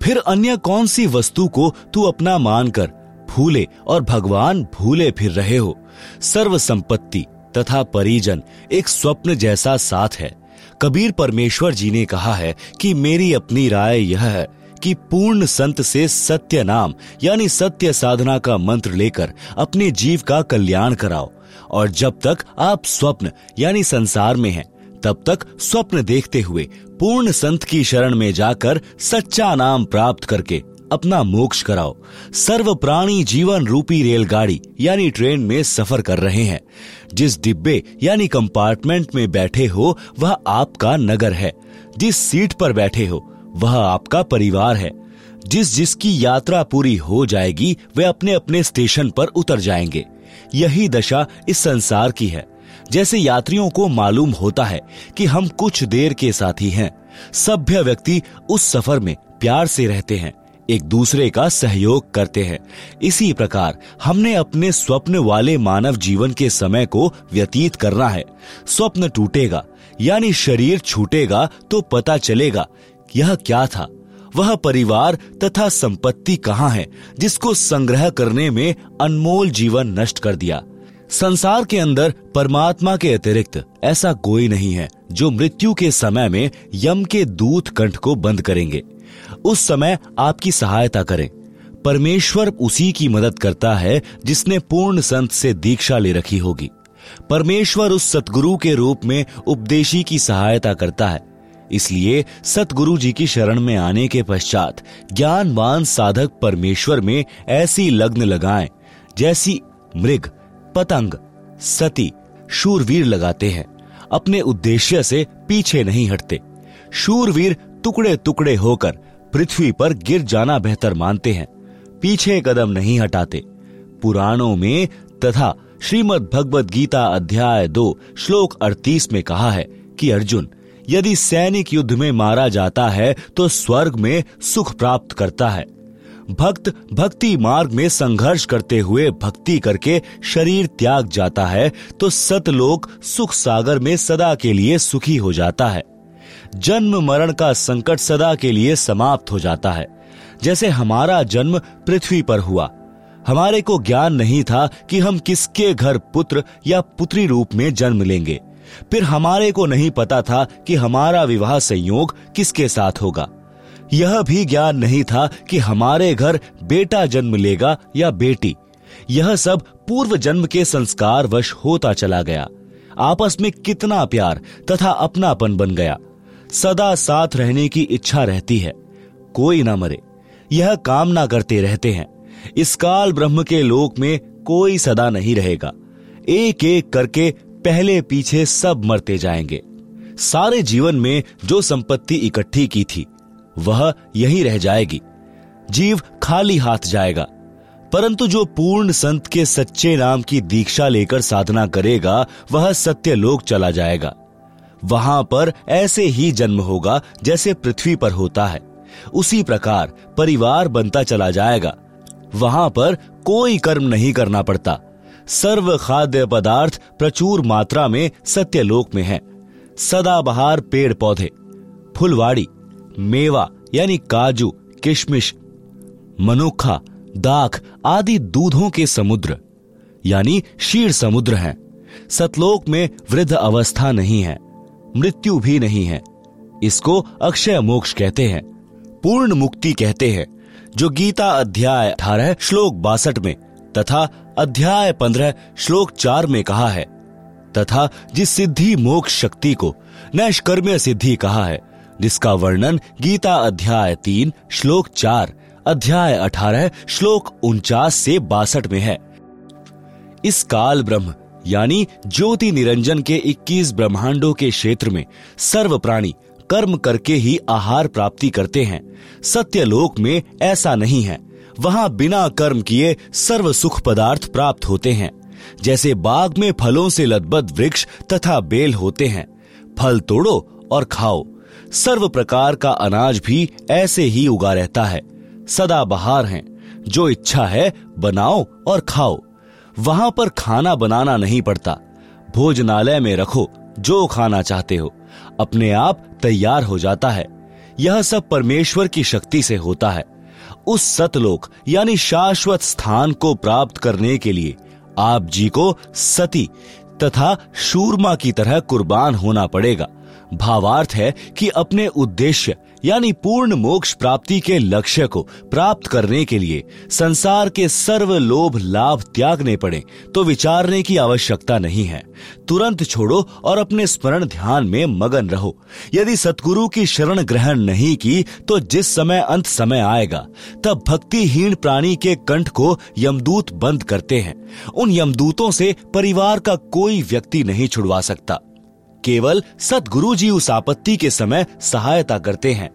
Speaker 1: फिर अन्य कौन सी वस्तु को तू अपना मानकर फूले और भगवान भूले फिर रहे हो? सर्व संपत्ति तथा परिजन एक स्वप्न जैसा साथ है। कबीर परमेश्वर जी ने कहा है कि मेरी अपनी राय यह है कि पूर्ण संत से सत्य नाम यानी सत्य साधना का मंत्र लेकर अपने जीव का कल्याण कराओ। और जब तक आप स्वप्न यानी संसार में हैं, तब तक स्वप्न देखते हुए पूर्ण संत की शरण में जाकर सच्चा नाम प्राप्त करके अपना मोक्ष कराओ। सर्व प्राणी जीवन रूपी रेलगाड़ी, यानी ट्रेन में सफ़र कर रहे हैं। जिस डिब्बे, यानी कंपार्टमेंट में बैठे हो, वह आपका नगर है। जिस सीट पर बैठे हो, वह आपका परिवार है। जिस जिसकी यात्रा पूरी हो जाएगी, वे अपने अपने स्टेशन पर उतर जाएँगे। यही दशा इस संसार की है। जैसे यात्रियों को मालूम होता है कि हम कुछ देर के साथी हैं। सभ्य व्यक्ति उस सफ़र में प्यार से रहते हैं। एक दूसरे का सहयोग करते हैं। इसी प्रकार, हमने अपने स्वप्न वाले मानव जीवन के समय को व्यतीत करना है। स्वप्न टूटेगा, यानी शरीर छूटेगा तो पता चलेगा, यह क्या था? वह परिवार तथा संपत्ति कहाँ है, जिसको संग्रह करने में अनमोल जीवन नष्ट कर दिया? संसार के अंदर परमात्मा के अतिरिक्त ऐसा कोई नहीं है, जो मृत्यु के समय में यम के दूत कंठ को बंद करेंगे। उस समय आपकी सहायता करें। परमेश्वर उसी की मदद करता है जिसने पूर्ण संत से दीक्षा ले रखी होगी। परमेश्वर उस सतगुरु के रूप में उपदेशी की सहायता करता है। इसलिए सतगुरु जी की शरण में आने के पश्चात ज्ञानवान साधक परमेश्वर में ऐसी लग्न लगाएँ, जैसी मृग, पतंग, सती, शूरवीर लगाते हैं। अपने उद्देश्य से पीछे नहीं हटते। शूरवीर टुकड़े टुकड़े होकर पृथ्वी पर गिर जाना बेहतर मानते हैं, पीछे कदम नहीं हटाते। पुराणों में तथा श्रीमद् भगवत गीता अध्याय दो, श्लोक अड़तीस में कहा है कि अर्जुन, यदि सैनिक युद्ध में मारा जाता है तो स्वर्ग में सुख प्राप्त करता है। भक्त भक्ति मार्ग में संघर्ष करते हुए भक्ति करके शरीर त्याग जाता है तो सतलोक सुख सागर में सदा के लिए सुखी हो जाता है। जन्म मरण का संकट सदा के लिए समाप्त हो जाता है। जैसे हमारा जन्म पृथ्वी पर हुआ। हमारे को ज्ञान नहीं था कि हम किसके घर पुत्र या पुत्री रूप में जन्म लेंगे। फिर हमारे को नहीं पता था कि हमारा विवाह संयोग किसके साथ होगा। यह भी ज्ञान नहीं था कि हमारे घर बेटा जन्म लेगा या बेटी। यह सब पूर्व जन्म के संस्कार वश होता चला गया। आपस में कितना प्यार तथा अपनापन बन गया। सदा साथ रहने की इच्छा रहती है। कोई ना मरे। यह कामना करते रहते हैं। इस काल ब्रह्म के लोक में कोई सदा नहीं रहेगा। एक एक करके पहले पीछे सब मरते जाएँगे। सारे जीवन में जो संपत्ति इकट्ठी की थी, वह यही रह जाएगी। जीव खाली हाथ जाएगा। परंतु जो पूर्ण संत के सच्चे नाम की दीक्षा लेकर साधना करेगा, वह सत्य लोक चला जाएगा। वहाँ पर ऐसे ही जन्म होगा जैसे पृथ्वी पर होता है। उसी प्रकार परिवार बनता चला जाएगा। वहाँ पर कोई कर्म नहीं करना पड़ता। सर्व खाद्य पदार्थ प्रचुर मात्रा में सत्यलोक में है। सदाबहार पेड़ पौधे फुलवाड़ी, मेवा, यानी काजू, किशमिश मनुखा दाख आदि दूधों के समुद्र, यानी शीर समुद्र हैं। सतलोक में वृद्ध अवस्था नहीं है। मृत्यु भी नहीं है। इसको अक्षय मोक्ष कहते हैं, पूर्ण मुक्ति कहते हैं, जो गीता अध्याय अठारह, श्लोक बासठ में तथा अध्याय पंद्रह, श्लोक चार में कहा है, तथा जिस सिद्धि मोक्ष शक्ति को नैष्कर्म्य सिद्धि कहा है, जिसका वर्णन गीता अध्याय तीन, श्लोक चार, अध्याय अठारह, श्लोक उनचास से बासठ में है। इस काल ब्रह्म यानी ज्योति निरंजन के 21 ब्रह्मांडों के क्षेत्र में सर्व प्राणी कर्म करके ही आहार प्राप्ति करते हैं। सत्यलोक में ऐसा नहीं है। वहाँ बिना कर्म किए सर्व सुख पदार्थ प्राप्त होते हैं। जैसे बाग में फलों से लदबद वृक्ष तथा बेल होते हैं। फल तोड़ो और खाओ। सर्व प्रकार का अनाज भी ऐसे ही उगा रहता है। सदा बहार हैं। जो इच्छा है, बनाओ और खाओ। वहाँ पर खाना बनाना नहीं पड़ता। भोजनालय में रखो, जो खाना चाहते हो। अपने आप तैयार हो जाता है। यह सब परमेश्वर की शक्ति से होता है। उस सतलोक, यानी शाश्वत स्थान को प्राप्त करने के लिए आप जी को सती तथा शूरमा की तरह कुर्बान होना पड़ेगा। भावार्थ है कि अपने उद्देश्य, यानी पूर्ण मोक्ष प्राप्ति के लक्ष्य को प्राप्त करने के लिए संसार के सर्व लोभ लाभ त्यागने पड़े तो विचारने की आवश्यकता नहीं है। तुरंत छोड़ो और अपने स्मरण ध्यान में मगन रहो। यदि सतगुरु की शरण ग्रहण नहीं की तो जिस समय अंत समय आएगा, तब भक्तिहीन प्राणी के कंठ को यमदूत बंद करते हैं। उन यमदूतों से परिवार का कोई व्यक्ति नहीं छुड़वा सकता। केवल सतगुरु जी उस आपत्ति के समय सहायता करते हैं।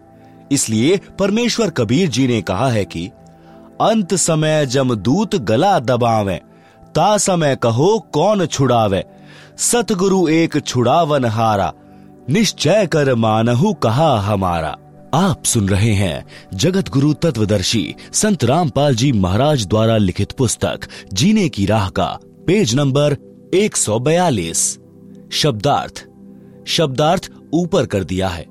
Speaker 1: इसलिए परमेश्वर कबीर जी ने कहा है कि, अंत समय जमदूत गला दबावे, ता समय कहो कौन छुड़ावे। सतगुरु एक छुड़ावन हारा, निश्चय कर मानहु कहा हमारा। आप सुन रहे हैं जगत गुरु तत्वदर्शी संत रामपाल जी महाराज द्वारा लिखित पुस्तक, जीने की राह का, पेज नंबर 142 शब्दार्थ शब्दार्थ ऊपर कर दिया है।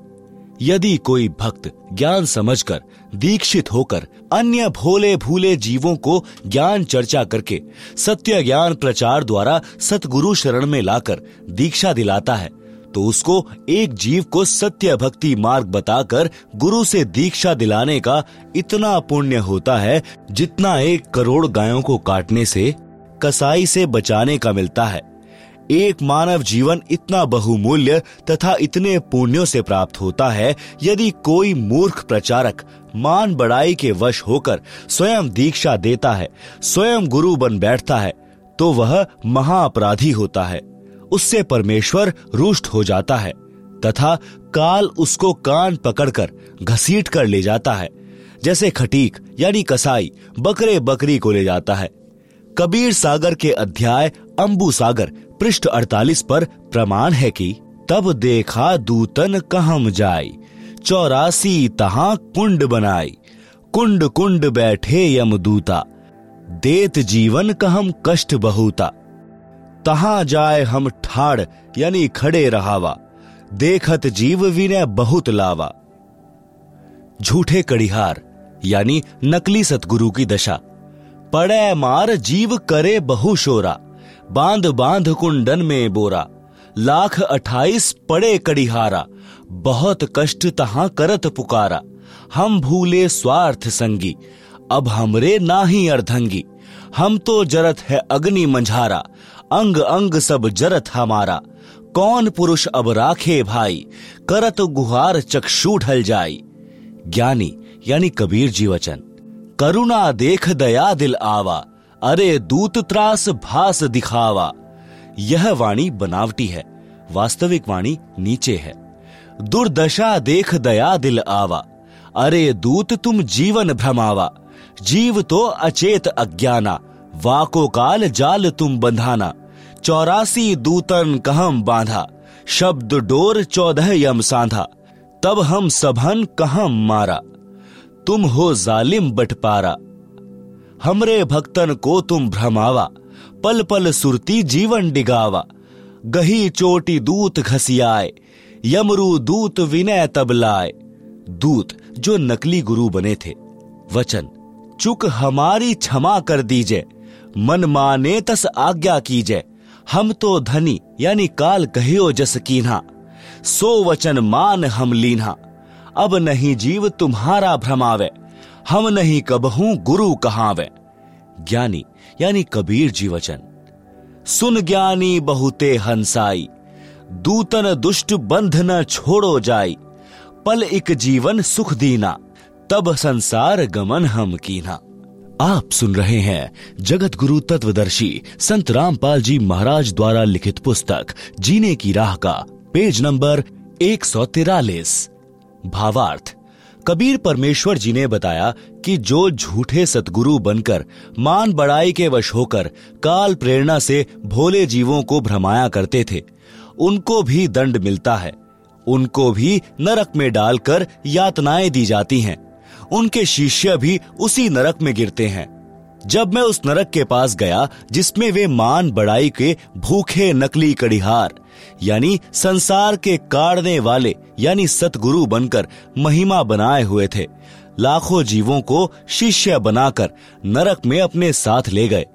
Speaker 1: यदि कोई भक्त ज्ञान समझकर, दीक्षित होकर अन्य भोले भूले जीवों को ज्ञान चर्चा करके सत्य ज्ञान प्रचार द्वारा सतगुरु शरण में लाकर दीक्षा दिलाता है तो उसको एक जीव को सत्य भक्ति मार्ग बताकर गुरु से दीक्षा दिलाने का इतना पुण्य होता है जितना एक करोड़ गायों को काटने से, कसाई से बचाने का मिलता है। एक मानव जीवन इतना बहुमूल्य तथा इतने पुण्यों से प्राप्त होता है, यदि कोई मूर्ख प्रचारक मान बड़ाई के वश होकर स्वयं दीक्षा देता है, स्वयं गुरु बन बैठता है तो वह महाअपराधी होता है। उससे परमेश्वर रुष्ट हो जाता है, तथा काल उसको कान पकड़कर घसीट कर ले जाता है, जैसे खटीक यानी कसाई बकरे बकरी को ले जाता है। कबीर सागर के अध्याय अंबू सागर, पृष्ठ 48 पर प्रमाण है कि तब देखा दूतन कहम जाई, चौरासी तहा कुंड बनाई, कुंड कुंड बैठे यम दूता, देत जीवन कहम कष्ट बहुता। तहा जाए हम ठाड़, यानी खड़े रहावा, देखत जीव विनय बहुत लावा। झूठे कड़िहार, यानी नकली सतगुरु की दशा पड़े मार जीव करे बहु शोरा। बाँध बाँध कुंडन में बोरा। लाख अठाईस पड़े कड़िहारा। बहुत कष्ट तहा करत पुकारा। हम भूले स्वार्थ संगी। अब हमरे ना ही अर्धंगी। हम तो जरत है अग्नि मंझारा। अंग अंग सब जरत हमारा। कौन पुरुष अब राखे भाई? करत गुहार चक्षु ढल जाई। ज्ञानी यानी कबीर जी वचन। करुणा देख दया दिल आवा, अरे दूत त्रास भास दिखावा। यह वाणी बनावटी है, वास्तविक वाणी नीचे है। दुर्दशा देख दया दिल आवा, अरे दूत तुम जीवन भ्रमावा। जीव तो अचेत अज्ञाना, वाको काल जाल तुम बंधाना। चौरासी दूतन कहम बांधा, शब्द डोर चौदह यम सांधा। तब हम सभन कहम मारा। तुम हो जालिम बटपारा। हमरे भक्तन को तुम भ्रमावा। पल पल सुरती जीवन डिगावा। गही चोटी दूत घसियाए। यमरू दूत विनय तब लाए। दूत जो नकली गुरु बने थे। वचन, चुक हमारी क्षमा कर दीजे। मन माने तस आज्ञा कीजे। हम तो धनी, यानी काल कहियो जस कीन्हा। सो वचन मान हम लीन्हा। अब नहीं जीव तुम्हारा भ्रमावे, हम नहीं कबहू गुरु कहावे। ज्ञानी, यानी कबीर जी वचन सुन ज्ञानी बहुते हंसाई, दूतन दुष्ट बंध न छोड़ो जाई, पल एक जीवन सुख दीना, तब संसार गमन हम कीना। आप सुन रहे हैं जगत गुरु तत्वदर्शी संत रामपाल जी महाराज द्वारा लिखित पुस्तक, जीने की राह का, पेज नंबर एक सौ तिरालीस। भावार्थ। कबीर परमेश्वर जी ने बताया कि जो झूठे सतगुरु बनकर, मान बड़ाई के वश होकर, काल प्रेरणा से भोले जीवों को भ्रमाया करते थे, उनको भी दंड मिलता है। उनको भी नरक में डालकर यातनाएँ दी जाती हैं। उनके शिष्य भी उसी नरक में गिरते हैं। जब मैं उस नरक के पास गया, जिसमें वे मान बड़ाई के भूखे नकली कड़िहार, यानी संसार के काटने वाले, यानी सतगुरु बनकर महिमा बनाए हुए थे, लाखों जीवों को शिष्य बनाकर नरक में अपने साथ ले गए।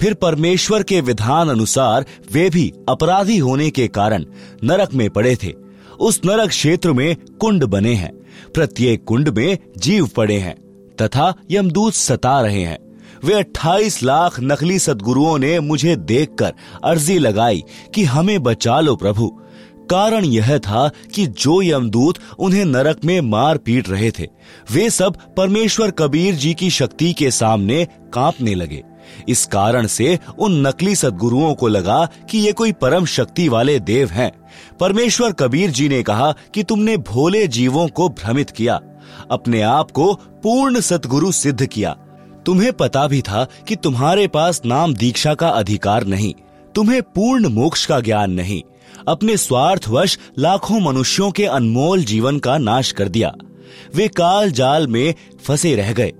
Speaker 1: फिर परमेश्वर के विधान अनुसार वे भी अपराधी होने के कारण नरक में पड़े थे। उस नरक क्षेत्र में कुंड बने हैं, प्रत्येक कुंड में जीव पड़े हैं, तथा यमदूत सता रहे हैं। वे 28 लाख नकली सदगुरुओं ने मुझे देखकर अर्जी लगाई कि हमें बचा लो प्रभु। कारण यह था कि जो यमदूत उन्हें नरक में मार पीट रहे थे, वे सब परमेश्वर कबीर जी की शक्ति के सामने कांपने लगे। इस कारण से उन नकली सदगुरुओं को लगा कि ये कोई परम शक्ति वाले देव हैं। परमेश्वर कबीर जी ने कहा कि तुमने भोले जीवों को भ्रमित किया, अपने आप को पूर्ण सतगुरु सिद्ध किया। तुम्हें पता भी था कि तुम्हारे पास नाम दीक्षा का अधिकार नहीं, तुम्हें पूर्ण मोक्ष का ज्ञान नहीं। अपने स्वार्थवश लाखों मनुष्यों के अनमोल जीवन का नाश कर दिया। वे काल जाल में फंसे रह गए।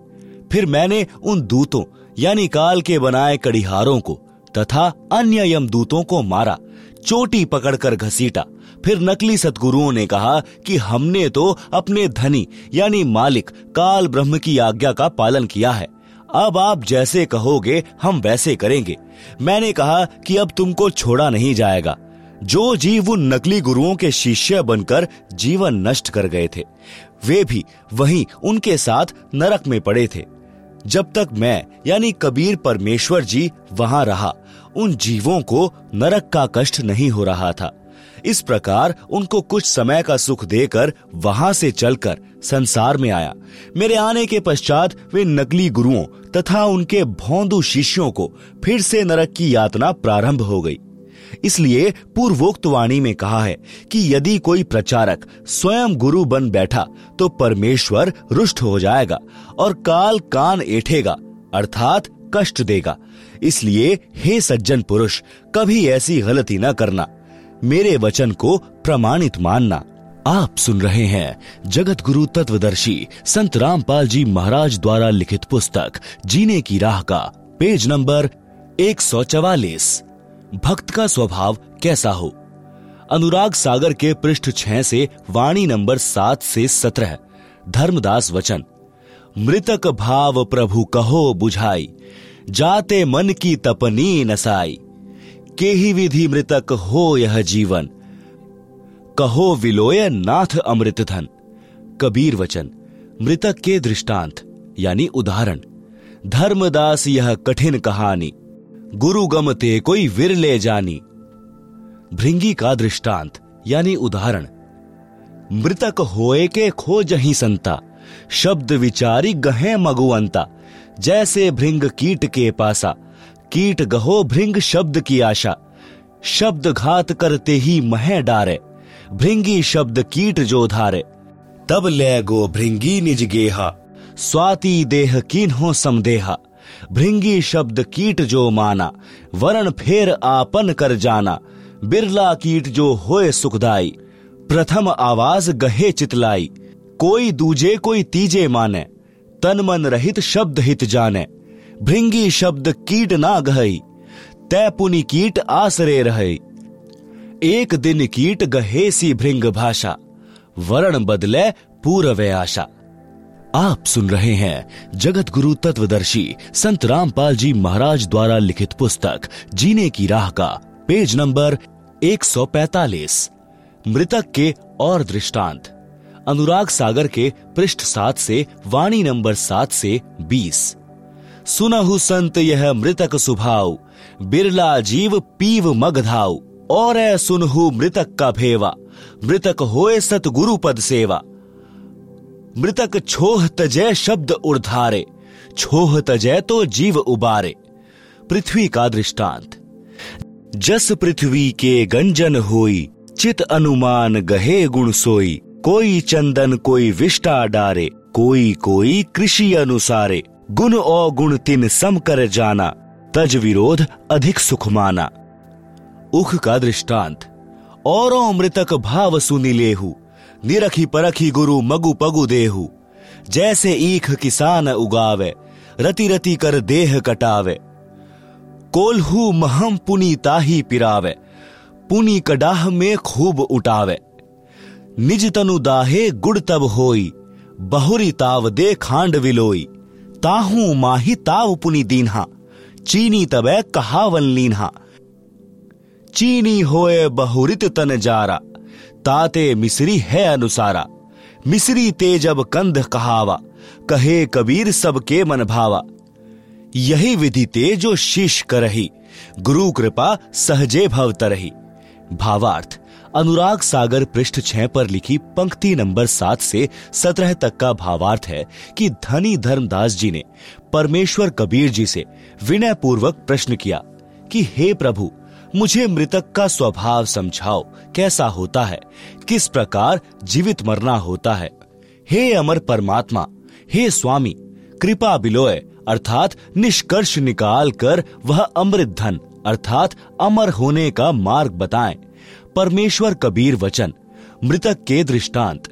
Speaker 1: फिर मैंने उन दूतों, यानी काल के बनाए कड़िहारों को, तथा अन्य यमदूतों को मारा, चोटी पकड़कर घसीटा। फिर नकली सतगुरुओं ने कहा कि हमने तो अपने धनी, यानी मालिक, काल ब्रह्म की आज्ञा का पालन किया है। अब आप जैसे कहोगे, हम वैसे करेंगे। मैंने कहा कि अब तुमको छोड़ा नहीं जाएगा। जो जीव उन नकली गुरुओं के शिष्य बनकर जीवन नष्ट कर गए थे, वे भी वहीं उनके साथ नरक में पड़े थे। जब तक मैं, यानी कबीर परमेश्वर जी, वहाँ रहा, उन जीवों को नरक का कष्ट नहीं हो रहा था। इस प्रकार उनको कुछ समय का सुख देकर वहाँ से चलकर संसार में आया। मेरे आने के पश्चात वे नकली गुरुओं तथा उनके भौंदू शिष्यों को फिर से नरक की यातना प्रारंभ हो गई। इसलिए पूर्वोक्त वाणी में कहा है कि यदि कोई प्रचारक स्वयं गुरु बन बैठा तो परमेश्वर रुष्ट हो जाएगा और काल कान एठेगा अर्थात कष्ट देगा। इसलिए हे सज्जन पुरुष, कभी ऐसी गलती न करना। मेरे वचन को प्रमाणित मानना। आप सुन रहे हैं जगत गुरु तत्वदर्शी संत रामपाल जी महाराज द्वारा लिखित पुस्तक, जीने की राह का, पेज नंबर 144 भक्त का स्वभाव कैसा हो? अनुराग सागर के पृष्ठ छह से वाणी नंबर सात से सत्रह। धर्मदास वचन, मृतक भाव प्रभु कहो बुझाई, जाते मन की तपनी नसाई। के ही विधि मृतक हो यह जीवन। कहो विलोय नाथ अमृत धन। कबीर वचन, मृतक के दृष्टांत, यानी उदाहरण। धर्मदास यह कठिन कहानी। गुरु गमते कोई विरले जानी। भृंगी का दृष्टांत, यानी उदाहरण। मृतक होए के खो जही संता। शब्द विचारी गहे मगुअंता। जैसे भृंग कीट के पासा। कीट गहो भृंग शब्द की आशा। शब्द घात करते ही मह डारे। भृंगी शब्द कीट जो धारे। तब ले गो भृंगी निज गेहा। स्वाति देह कीन हो समदेहा। भृंगी शब्द कीट जो माना। वरण फेर आपन कर जाना। बिरला कीट जो होए सुखदाई। प्रथम आवाज़ गहे चितलाई। कोई दूजे कोई तीजे माने। तन मन रहित शब्द हित जाने। भृंगी शब्द कीट ना गहई तय पुनि कीट आसरे रहे। एक दिन कीट गहे सी भृंग भाषा, वरण बदले पूर्व आशा। आप सुन रहे हैं जगत गुरु तत्वदर्शी संत रामपाल जी महाराज द्वारा लिखित पुस्तक, जीने की राह का, पेज नंबर 145 मृतक के और दृष्टांत, अनुराग सागर के पृष्ठ सात से, वाणी नंबर सात से बीस। सुनहु संत यह मृतक सुभाव बिरला जीव पीव मगधाव और सुनहु मृतक का भेवा। मृतक होए सतगुरु पद सेवा। मृतक छोह तजय शब्द उर्धारे। छोह तजय तो जीव उबारे। पृथ्वी का दृष्टांत। जस पृथ्वी के गंजन होई, चित अनुमान गहे गुण सोई। कोई चंदन कोई विष्टा डारे, कोई कोई कृषि अनुसारे। गुण और गुण तिन सम कर जाना, तज विरोध अधिक सुख माना। उख का दृष्टांत, और मृतक भाव सुनी लेहू, निरखी परखी गुरु मगु पगु देहु। जैसे ईख किसान उगावे, रति रति कर देह कटावे। कोल्हू महम पुनी ताही पिरावे, पुनी कडाह में खूब उठावे निज तनु दाहे गुड़ तब होई, बहुरी ताव दे खांड विलोई। ताहू माही ताव पुनी दीन्हा चीनी तबे कहावन लीन्हा चीनी होए बहुरित तन जारा ताते मिसरी है अनुसारा मिसरी ते जब कंध कहावा कहे कबीर सबके मन भावा यही विधि ते जो शीश करही गुरु कृपा सहजे भव तरही भावार्थ अनुराग सागर पृष्ठ छह पर लिखी पंक्ति नंबर सात से सत्रह तक का भावार्थ है कि धनी धर्मदास जी ने परमेश्वर कबीर जी से विनय पूर्वक प्रश्न किया कि, हे प्रभु, मुझे मृतक का स्वभाव समझाओ, कैसा होता है? किस प्रकार जीवित मरना होता है? हे अमर परमात्मा, हे स्वामी, कृपा बिलोय, अर्थात निष्कर्ष निकाल कर वह अमृत धन, अर्थात अमर होने का मार्ग बताएँ। परमेश्वर कबीर वचन, मृतक के दृष्टांत।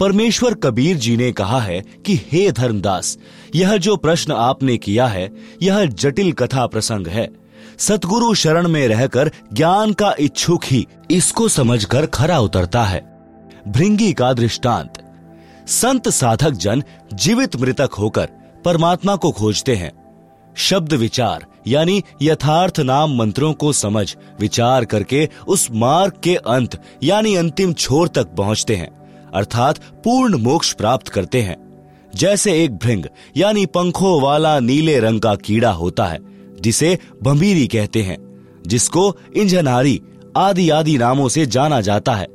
Speaker 1: परमेश्वर कबीर जी ने कहा है कि, हे धर्मदास, यह जो प्रश्न आपने किया है, यह जटिल कथा प्रसंग है। सतगुरु शरण में रहकर ज्ञान का इच्छुक ही इसको समझकर खरा उतरता है। भृंगी का दृष्टांत, संत साधक जन जीवित मृतक होकर परमात्मा को खोजते हैं। शब्द विचार यानी यथार्थ नाम मंत्रों को समझ, विचार करके उस मार्ग के अंत, यानी अंतिम छोर तक पहुँचते हैं, अर्थात पूर्ण मोक्ष प्राप्त करते हैं। जैसे एक भृंग, यानी पंखों वाला नीले रंग का कीड़ा होता है, जिसे भंबीरी कहते हैं, जिसको इंजनारी आदि आदि नामों से जाना जाता है।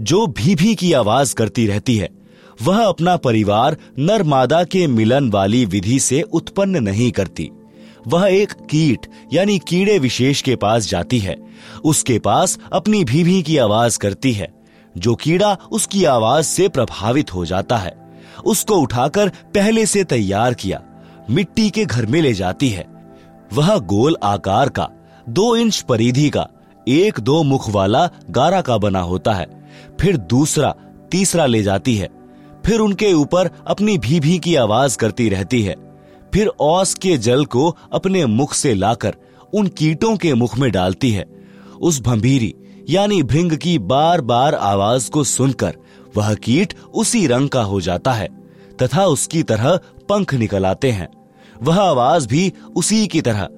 Speaker 1: जो भी भी की आवाज़ करती रहती है, वह अपना परिवार नर मादा के मिलन वाली विधि से उत्पन्न नहीं करती। वह एक कीट, यानी कीड़े विशेष के पास जाती है। उसके पास अपनी भीभी की आवाज़ करती है। जो कीड़ा उसकी आवाज़ से प्रभावित हो जाता है। उसको उठाकर पहले से तैयार किया। मिट्टी के घर में ले जाती है। वह गोल आकार का, दो इंच परिधि का, एक दो मुख वाला गारा का बना होता है। फिर दूसरा, तीसरा ले जाती है। फिर उनके ऊपर अपनी भी भी की आवाज़ करती रहती है। फिर औस के जल को अपने मुख से लाकर उन कीटों के मुख में डालती है। उस भंभीरी, यानी भृंग की बार बार आवाज़ को सुनकर वह कीट उसी रंग का हो जाता है, तथा उसकी तरह पंख निकल आते हैं। वह आवाज़ भी उसी की तरह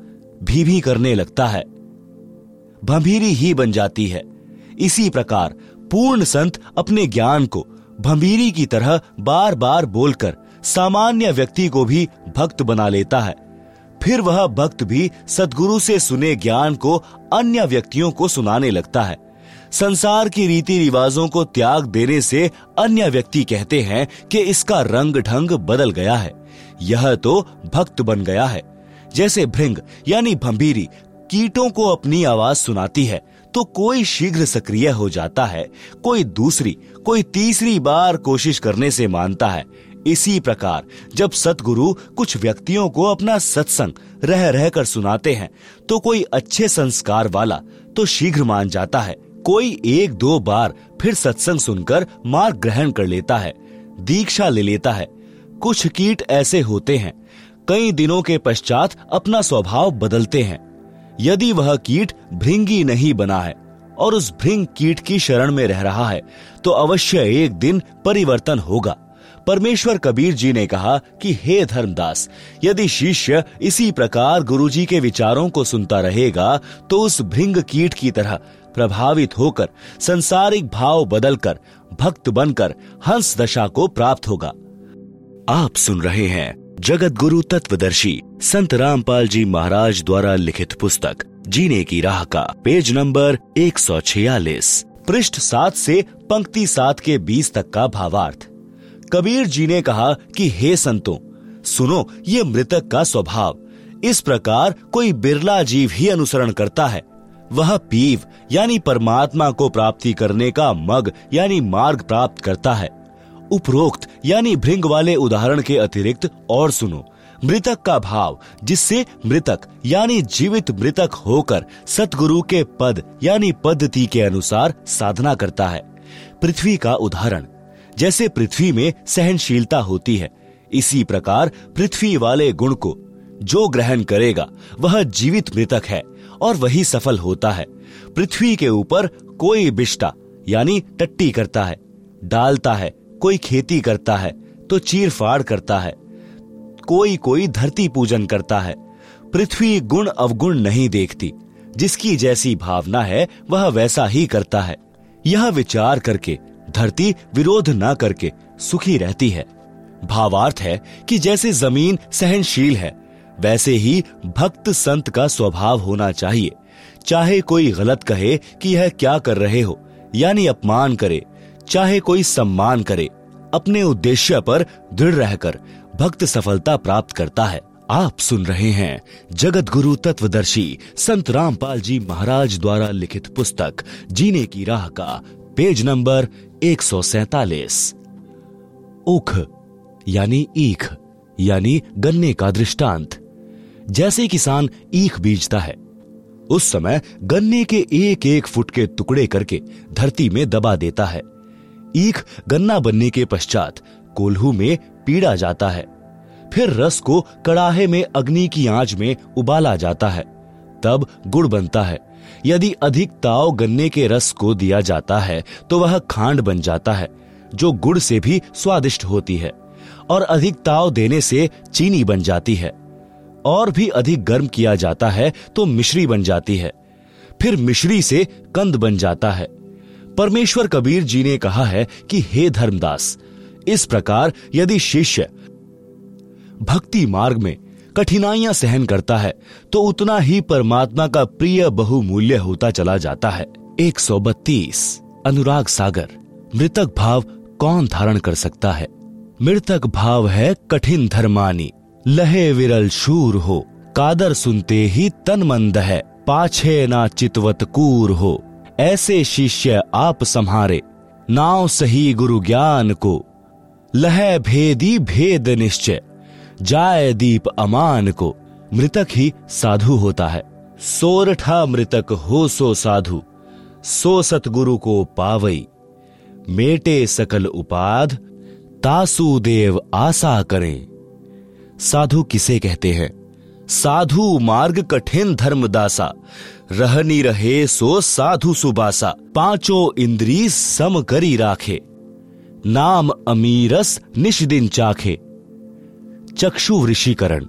Speaker 1: भी भी करने लगता है। भंभीरी ही बन जाती है। इसी प्रकार पूर्ण संत अपने ज्ञान को भंभीरी की तरह बार बार बोलकर सामान्य व्यक्ति को भी भक्त बना लेता है। फिर वह भक्त भी सदगुरु से सुने ज्ञान को अन्य व्यक्तियों को सुनाने लगता है। संसार की रीति रिवाजों को त्याग देने से अन्य व्यक्ति कहते हैं कि इसका रंग ढंग बदल गया है। यह तो भक्त बन गया है। जैसे भृंग, यानी भंभीरी, कीटों को अपनी आवाज़ सुनाती है तो कोई शीघ्र सक्रिय हो जाता है, कोई दूसरी, कोई तीसरी बार कोशिश करने से मानता है। इसी प्रकार, जब सतगुरु कुछ व्यक्तियों को अपना सत्संग रह रह कर सुनाते हैं तो कोई अच्छे संस्कार वाला तो शीघ्र मान जाता है। कोई एक दो बार फिर सत्संग सुनकर मार्ग ग्रहण कर लेता है, दीक्षा ले लेता है। कुछ कीट ऐसे होते हैं, कई दिनों के पश्चात अपना स्वभाव बदलते हैं। यदि वह कीट भृंगी नहीं बना है और उस भृंग कीट की शरण में रह रहा है तो अवश्य एक दिन परिवर्तन होगा। परमेश्वर कबीर जी ने कहा कि हे धर्मदास, यदि शिष्य इसी प्रकार गुरुजी के विचारों को सुनता रहेगा तो उस भृंग कीट की तरह प्रभावित होकर, संसारिक भाव बदलकर, भक्त बनकर हंस दशा को प्राप्त होगा। आप सुन रहे हैं जगत गुरु तत्वदर्शी संत रामपाल जी महाराज द्वारा लिखित पुस्तक, जीने की राह का, पेज नंबर 146 पृष्ठ सात से पंक्ति सात के बीस तक का भावार्थ। कबीर जी ने कहा कि, हे संतों, सुनो, ये मृतक का स्वभाव। इस प्रकार कोई बिरला जीव ही अनुसरण करता है। वह पीव, यानी परमात्मा को प्राप्ति करने का मग, यानी मार्ग प्राप्त करता है। उपरोक्त, यानी भृंग वाले उदाहरण के अतिरिक्त और सुनो, मृतक का भाव, जिससे मृतक, यानी जीवित मृतक होकर सतगुरु के पद, यानी पद्धति के अनुसार साधना करता है। पृथ्वी का उदाहरण जैसे पृथ्वी में सहनशीलता होती है। इसी प्रकार पृथ्वी वाले गुण को जो ग्रहण करेगा, वह जीवित मृतक है और वही सफल होता है। पृथ्वी के ऊपर कोई बिष्टा, यानी टट्टी करता है, डालता है, कोई खेती करता है तो चीर फाड़ करता है कोई कोई धरती पूजन करता है। पृथ्वी गुण अवगुण नहीं देखती, जिसकी जैसी भावना है, वह वैसा ही करता है। यह विचार करके धरती विरोध न करके सुखी रहती है। भावार्थ है कि जैसे ज़मीन सहनशील है, वैसे ही भक्त संत का स्वभाव होना चाहिए। चाहे कोई गलत कहे कि यह क्या कर रहे हो, यानी अपमान करे, चाहे कोई सम्मान करे, अपने उद्देश्य पर दृढ़ रहकर भक्त सफलता प्राप्त करता है। आप सुन रहे हैं जगत गुरु तत्वदर्शी संत रामपाल जी महाराज द्वारा लिखित पुस्तक, जीने की राह का, पेज नंबर एक सौ सैतालीस। उख, यानी ईख, यानी गन्ने का दृष्टांत। जैसे किसान ईख बीजता है, उस समय गन्ने के एक एक फुट के टुकड़े करके धरती में दबा देता है। ईख गन्ना बनने के पश्चात कोल्हू में पीड़ा जाता है। फिर रस को कड़ाहे में अग्नि की आँच में उबाला जाता है। तब गुड़ बनता है। यदि अधिक ताव गन्ने के रस को दिया जाता है तो वह खांड बन जाता है, जो गुड़ से भी स्वादिष्ट होती है, और अधिक ताव देने से चीनी बन जाती है। और भी अधिक गर्म किया जाता है तो मिश्री बन जाती है। फिर मिश्री से कंद बन जाता है। परमेश्वर कबीर जी ने कहा है कि, हे धर्मदास, इस प्रकार यदि शिष्य भक्ति मार्ग में कठिनाइयाँ सहन करता है तो उतना ही परमात्मा का प्रिय बहुमूल्य होता चला जाता है। 132 अनुराग सागर। मृतक भाव कौन धारण कर सकता है? मृतक भाव है कठिन धर्मानी। लहे विरल शूर हो। कादर सुनते ही तन मंद है। पाछे ना चितवत कूर हो। ऐसे शिष्य आप संहारे। नाव सही गुरु ज्ञान को। लह भेदी भेद निश्चय। जाय दीप अमान को। मृतक ही साधु होता है। सोरठा मृतक हो सो साधु। सो सतगुरु को पावई। मेटे सकल उपाध, तासु देव आशा करें। साधु किसे कहते हैं? साधु मार्ग कठिन धर्मदासा रहनी रहे सो साधु सुबासा। पाँचों इंद्री सम करी राखे। नाम अमीरस निश दिन चाखे। चक्षु ऋषिकरण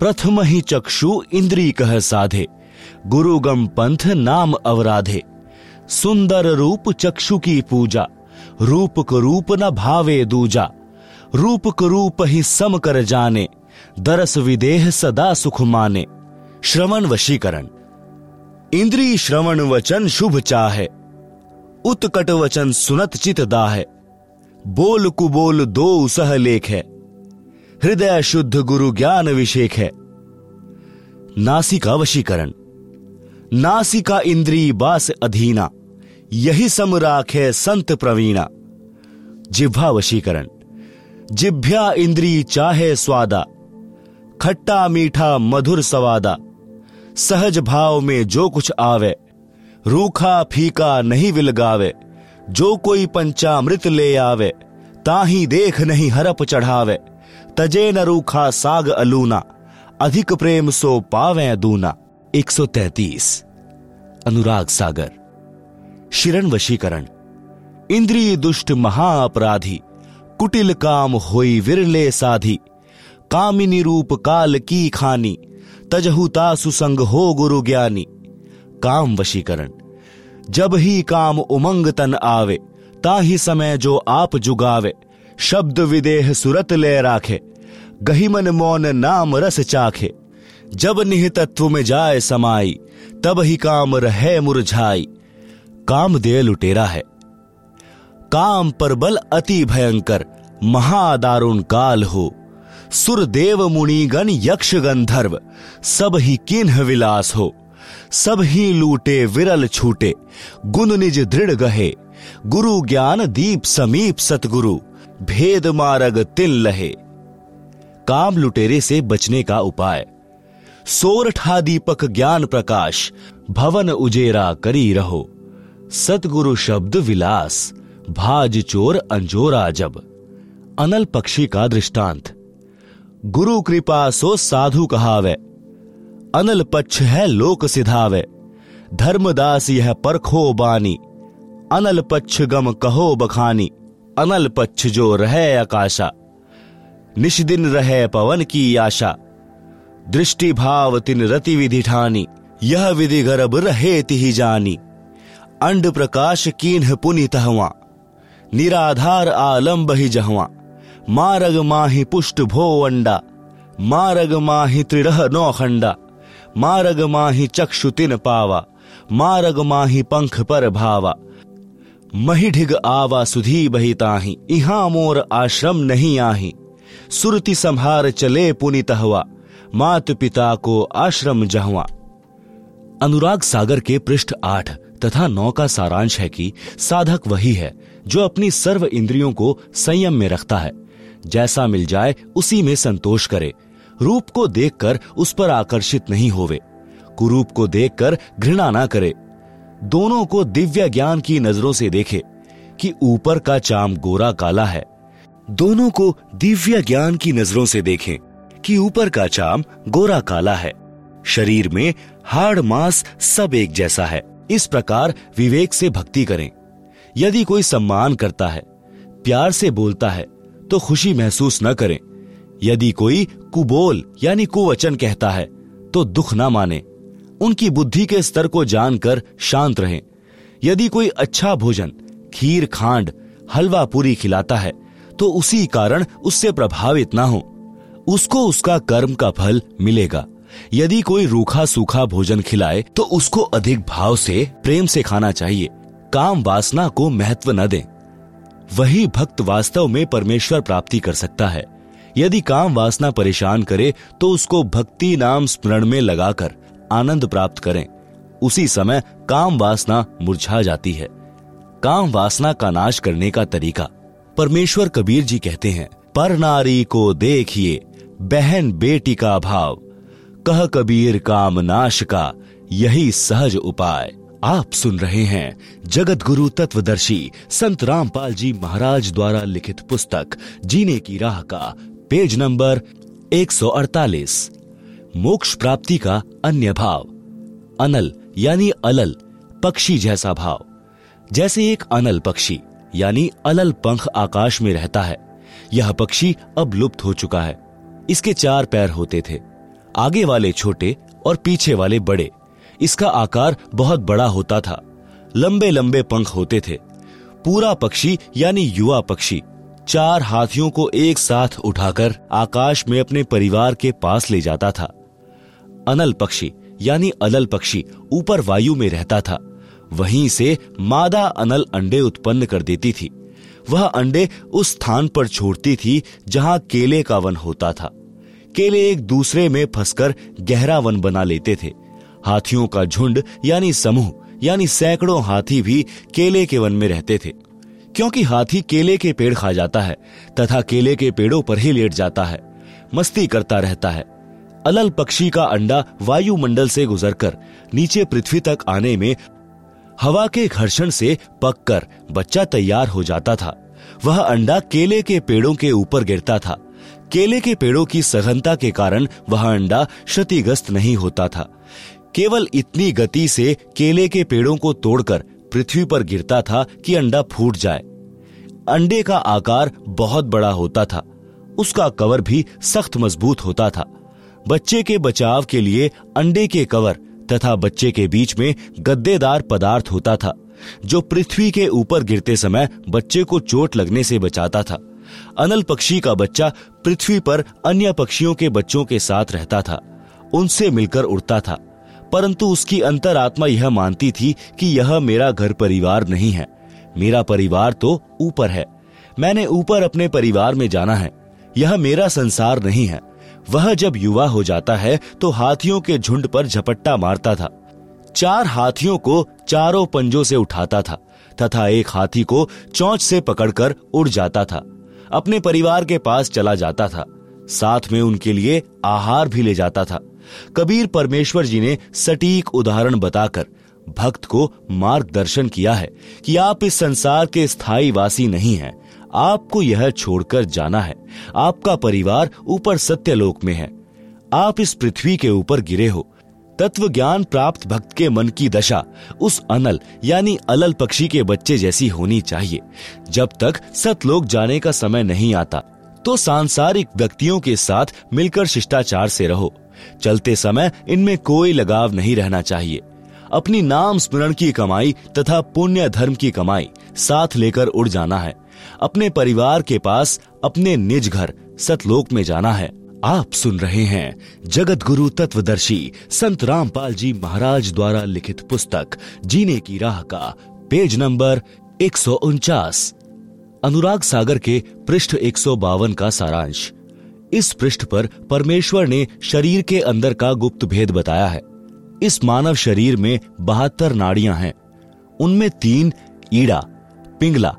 Speaker 1: प्रथम ही चक्षु इंद्री कह साधे। गुरुगम पंथ नाम अवराधे। सुंदर रूप चक्षु की पूजा। रूप को रूप न भावे दूजा। रूप को रूप ही सम कर जाने। दरस विदेह सदा सुख माने। श्रवण वशीकरण। इंद्री श्रवण वचन शुभ चाहे। उत्कट वचन सुनत चित दाहे। बोल कुबोल दो सह लेख। है हृदय शुद्ध गुरु ज्ञान अभिषेक है। नासिका वशीकरण। नासिका इंद्री बास अधीना, यही समराख है संत प्रवीणा। जिह्वा वशीकरण। जिभ्या इंद्री चाहे स्वादा, खट्टा मीठा मधुर सवादा। सहज भाव में जो कुछ आवे, रूखा फीका नहीं विलगावे, जो कोई पंचामृत ले आवे, ताही देख नहीं हरप चढ़ावे। तजे न रूखा साग अलूना, अधिक प्रेम सो पावे दूना। 133 अनुराग सागर। शिरण वशीकरण। इंद्रिय दुष्ट महाअपराधी, कुटिल काम होई विरले साधी। कामिनी रूप काल की खानी तजहुता सुसंग हो गुरु ज्ञानी। काम वशीकरण। जब ही काम उमंग तन आवे, ताही समय जो आप जुगावे। शब्द विदेह सुरत ले राखे, गहिमन मौन नाम रस चाखे। जब निहितत्व में जाए समाई, तब ही काम रहे मुरझाई। काम दे लुटेरा है। काम पर बल अति भयंकर, महादारुण काल हो। सुर देव मुनिगण यक्ष गंधर्व, सब ही किन्ह विलास हो। सब ही लूटे विरल छूटे, गुण निज दृढ़ गहे। गुरु ज्ञान दीप समीप सतगुरु। भेद मारग तिल लहे काम लुटेरे से बचने का उपाय। सोरठा दीपक ज्ञान प्रकाश भवन उजेरा करी रहो। सतगुरु शब्द विलास, भाज चोर अंजोरा जब। अनल पक्षी का दृष्टांत। गुरु कृपा सो साधु कहावे। अनल पक्ष है लोक सिधावे। धर्मदास यह परखो बानी। अनल पक्ष गम कहो बखानी। अनल पक्ष जो रहे आकाशा निश दिन रहे पवन की आशा। दृष्टि भाव तिन रति विधि ठानी, यह विधि गर्भ रहे तिही जानी। अंड प्रकाश कीन्ह पुनि तहवा, निराधार आलम्ब ही जहवा। मारग माही पुष्ट भो अंडा मारग माही त्रिरह नौ खंडा। मारग माही चक्षु तिन पावा, मारग माही पंख पर भावा। मही ढिग आवा सुधी बहिताही, इहा मोर आश्रम नहीं आही। सुरति संहार चले पुनित हुआ मात पिता को आश्रम जहवा। अनुराग सागर के पृष्ठ आठ, तथा नौ का सारांश है कि साधक वही है, जो अपनी सर्व इंद्रियों को संयम में रखता है। जैसा मिल जाए, उसी में संतोष करे। रूप को देखकर उस पर आकर्षित नहीं होवे। कुरूप को देखकर घृणा ना करे। दोनों को दिव्य ज्ञान की नज़रों से देखे कि ऊपर का चाम गोरा काला है। दोनों को दिव्य ज्ञान की नज़रों से देखें कि ऊपर का चाम गोरा काला है। शरीर में हाड़ मांस सब एक जैसा है। इस प्रकार विवेक से भक्ति करें। यदि कोई सम्मान करता है, प्यार से बोलता है तो खुशी महसूस न करें। यदि कोई कुबोल यानी कुवचन कहता है तो दुख ना माने। उनकी बुद्धि के स्तर को जानकर शांत रहें। यदि कोई अच्छा भोजन, खीर, खांड, हलवा पूरी खिलाता है तो उसी कारण उससे प्रभावित ना हो। उसको उसका कर्म का फल मिलेगा। यदि कोई रूखा सूखा भोजन खिलाए तो उसको अधिक भाव से, प्रेम से खाना चाहिए। काम वासना को महत्व न दें। वही भक्त वास्तव में परमेश्वर प्राप्ति कर सकता है। यदि काम वासना परेशान करे तो उसको भक्ति नाम स्मरण में लगाकर आनंद प्राप्त करें। उसी समय काम वासना मुरझा जाती है। काम वासना का नाश करने का तरीका। परमेश्वर कबीर जी कहते हैं, पर नारी को देखिए, बहन बेटी का भाव। कह कबीर काम नाश का, यही सहज उपाय। आप सुन रहे हैं जगत गुरु तत्वदर्शी संत रामपाल जी महाराज द्वारा लिखित पुस्तक, जीने की राह का, पेज नंबर 148 मोक्ष प्राप्ति का अन्य भाव। अनल यानी अलल, पक्षी जैसा भाव। जैसे एक अनल पक्षी, यानी अलल पंख आकाश में रहता है। यह पक्षी अब लुप्त हो चुका है। इसके चार पैर होते थे। आगे वाले छोटे और पीछे वाले बड़े। इसका आकार बहुत बड़ा होता था। लंबे लंबे पंख होते थे। पूरा पक्षी, यानी युवा पक्षी, चार हाथियों को एक साथ उठाकर आकाश में अपने परिवार के पास ले जाता था। अनल पक्षी, यानी अलल पक्षी, ऊपर वायु में रहता था। वहीं से मादा अनल अंडे उत्पन्न कर देती थी। वह अंडे उस स्थान पर छोड़ती थी जहाँ केले का वन होता था। केले एक दूसरे में फंसकर गहरा वन बना लेते थे। हाथियों का झुंड, यानी समूह, यानी सैकड़ों हाथी भी केले के वन में रहते थे। क्योंकि हाथी केले के पेड़ खा जाता है, तथा केले के पेड़ों पर ही लेट जाता है, मस्ती करता रहता है। अलल पक्षी का अंडा वायुमंडल से गुजरकर नीचे पृथ्वी तक आने में हवा के घर्षण से पककर बच्चा तैयार हो जाता था। वह अंडा केले के पेड़ों के ऊपर गिरता था। केले के पेड़ों की सघनता के कारण वह अंडा क्षतिग्रस्त नहीं होता था। केवल इतनी गति से केले के पेड़ों को तोड़कर पृथ्वी पर गिरता था कि अंडा फूट जाए। अंडे का आकार बहुत बड़ा होता था। उसका कवर भी सख्त मज़बूत होता था। बच्चे के बचाव के लिए अंडे के कवर तथा बच्चे के बीच में गद्देदार पदार्थ होता था, जो पृथ्वी के ऊपर गिरते समय बच्चे को चोट लगने से बचाता था। अनल पक्षी का बच्चा पृथ्वी पर अन्य पक्षियों के बच्चों के साथ रहता था, उनसे मिलकर उड़ता था। परंतु उसकी अंतरात्मा यह मानती थी कि यह मेरा घर परिवार नहीं है। मेरा परिवार तो ऊपर है। मैंने ऊपर अपने परिवार में जाना है। यह मेरा संसार नहीं है। वह जब युवा हो जाता है तो हाथियों के झुंड पर झपट्टा मारता था। चार हाथियों को चारों पंजों से उठाता था, तथा एक हाथी को चौंच से पकड़कर उड़ जाता था। अपने परिवार के पास चला जाता था। साथ में उनके लिए आहार भी ले जाता था। कबीर परमेश्वर जी ने सटीक उदाहरण बताकर भक्त को मार्गदर्शन किया है कि आप इस संसार के स्थायी वासी नहीं हैं। आपको यह छोड़कर जाना है। आपका परिवार ऊपर सत्यलोक में है। आप इस पृथ्वी के ऊपर गिरे हो। तत्व ज्ञान प्राप्त भक्त के मन की दशा उस अनल यानी अलल पक्षी के बच्चे जैसी होनी चाहिए। जब तक सतलोक जाने का समय नहीं आता तो सांसारिक व्यक्तियों के साथ मिलकर शिष्टाचार से रहो। चलते समय इनमें कोई लगाव नहीं रहना चाहिए। अपनी नाम स्मरण की कमाई तथा पुण्य धर्म की कमाई साथ लेकर उड़ जाना है। अपने परिवार के पास अपने निज घर, सतलोक में जाना है। आप सुन रहे हैं जगत गुरु तत्वदर्शी संत रामपाल जी महाराज द्वारा लिखित पुस्तक, जीने की राह का, पेज नंबर एक सौ उनचास। अनुराग सागर के पृष्ठ एक सौ बावन का सारांश। इस पृष्ठ पर परमेश्वर ने शरीर के अंदर का गुप्त भेद बताया है। इस मानव शरीर में बहत्तर नाड़ियाँ हैं। उनमें तीन ईड़ा, पिंगला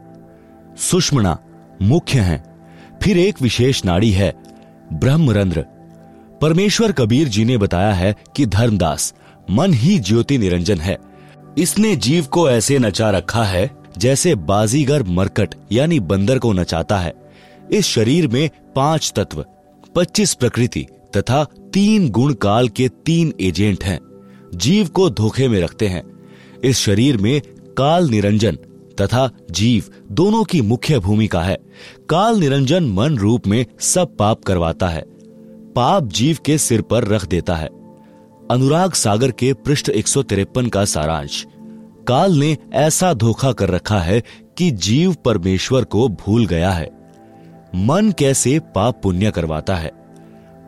Speaker 1: सुषमणा मुख्य हैं। फिर एक विशेष नाड़ी है, ब्रह्मरंध्र। परमेश्वर कबीर जी ने बताया है कि धर्मदास मन ही ज्योति निरंजन है। इसने जीव को ऐसे नचा रखा है जैसे बाजीगर मरकट, यानी बंदर को नचाता है। इस शरीर में पाँच तत्व, पच्चीस प्रकृति तथा तीन गुण काल के तीन एजेंट हैं। जीव को धोखे में रखते हैं। इस शरीर में काल निरंजन तथा जीव दोनों की मुख्य भूमिका है। काल निरंजन मन रूप में सब पाप करवाता है। पाप जीव के सिर पर रख देता है। अनुराग सागर के पृष्ठ एक सौ तिरपन का सारांश। काल ने ऐसा धोखा कर रखा है कि जीव परमेश्वर को भूल गया है। मन कैसे पाप पुण्य करवाता है।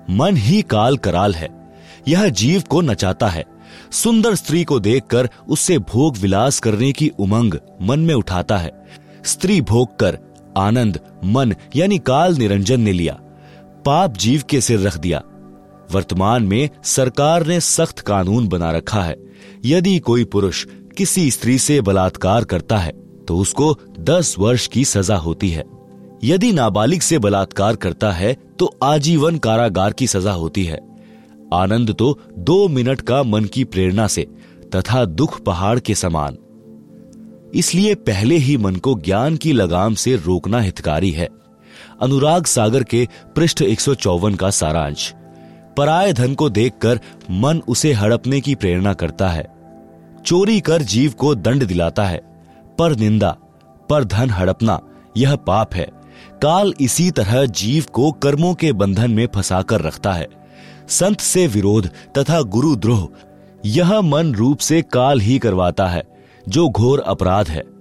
Speaker 1: मन ही काल कराल है। यह जीव को नचाता है। सुंदर स्त्री को देखकर उससे भोग विलास करने की उमंग मन में उठाता है। स्त्री भोग कर आनंद, मन, यानी काल निरंजन ने लिया। पाप जीव के सिर रख दिया। वर्तमान में सरकार ने सख्त कानून बना रखा है। यदि कोई पुरुष किसी स्त्री से बलात्कार करता है तो उसको दस वर्ष की सजा होती है। यदि नाबालिग से बलात्कार करता है तो आजीवन कारागार की सजा होती है। आनंद तो दो मिनट का मन की प्रेरणा से तथा दुख पहाड़ के समान। इसलिए पहले ही मन को ज्ञान की लगाम से रोकना हितकारी है। अनुराग सागर के पृष्ठ एक सौ चौवन का सारांश। पराय धन को देखकर मन उसे हड़पने की प्रेरणा करता है। चोरी कर जीव को दंड दिलाता है। पर निंदा, पर धन हड़पना, यह पाप है। काल इसी तरह जीव को कर्मों के बंधन में फंसाकर रखता है। संत से विरोध तथा गुरुद्रोह यह मन रूप से काल ही करवाता है, जो घोर अपराध है।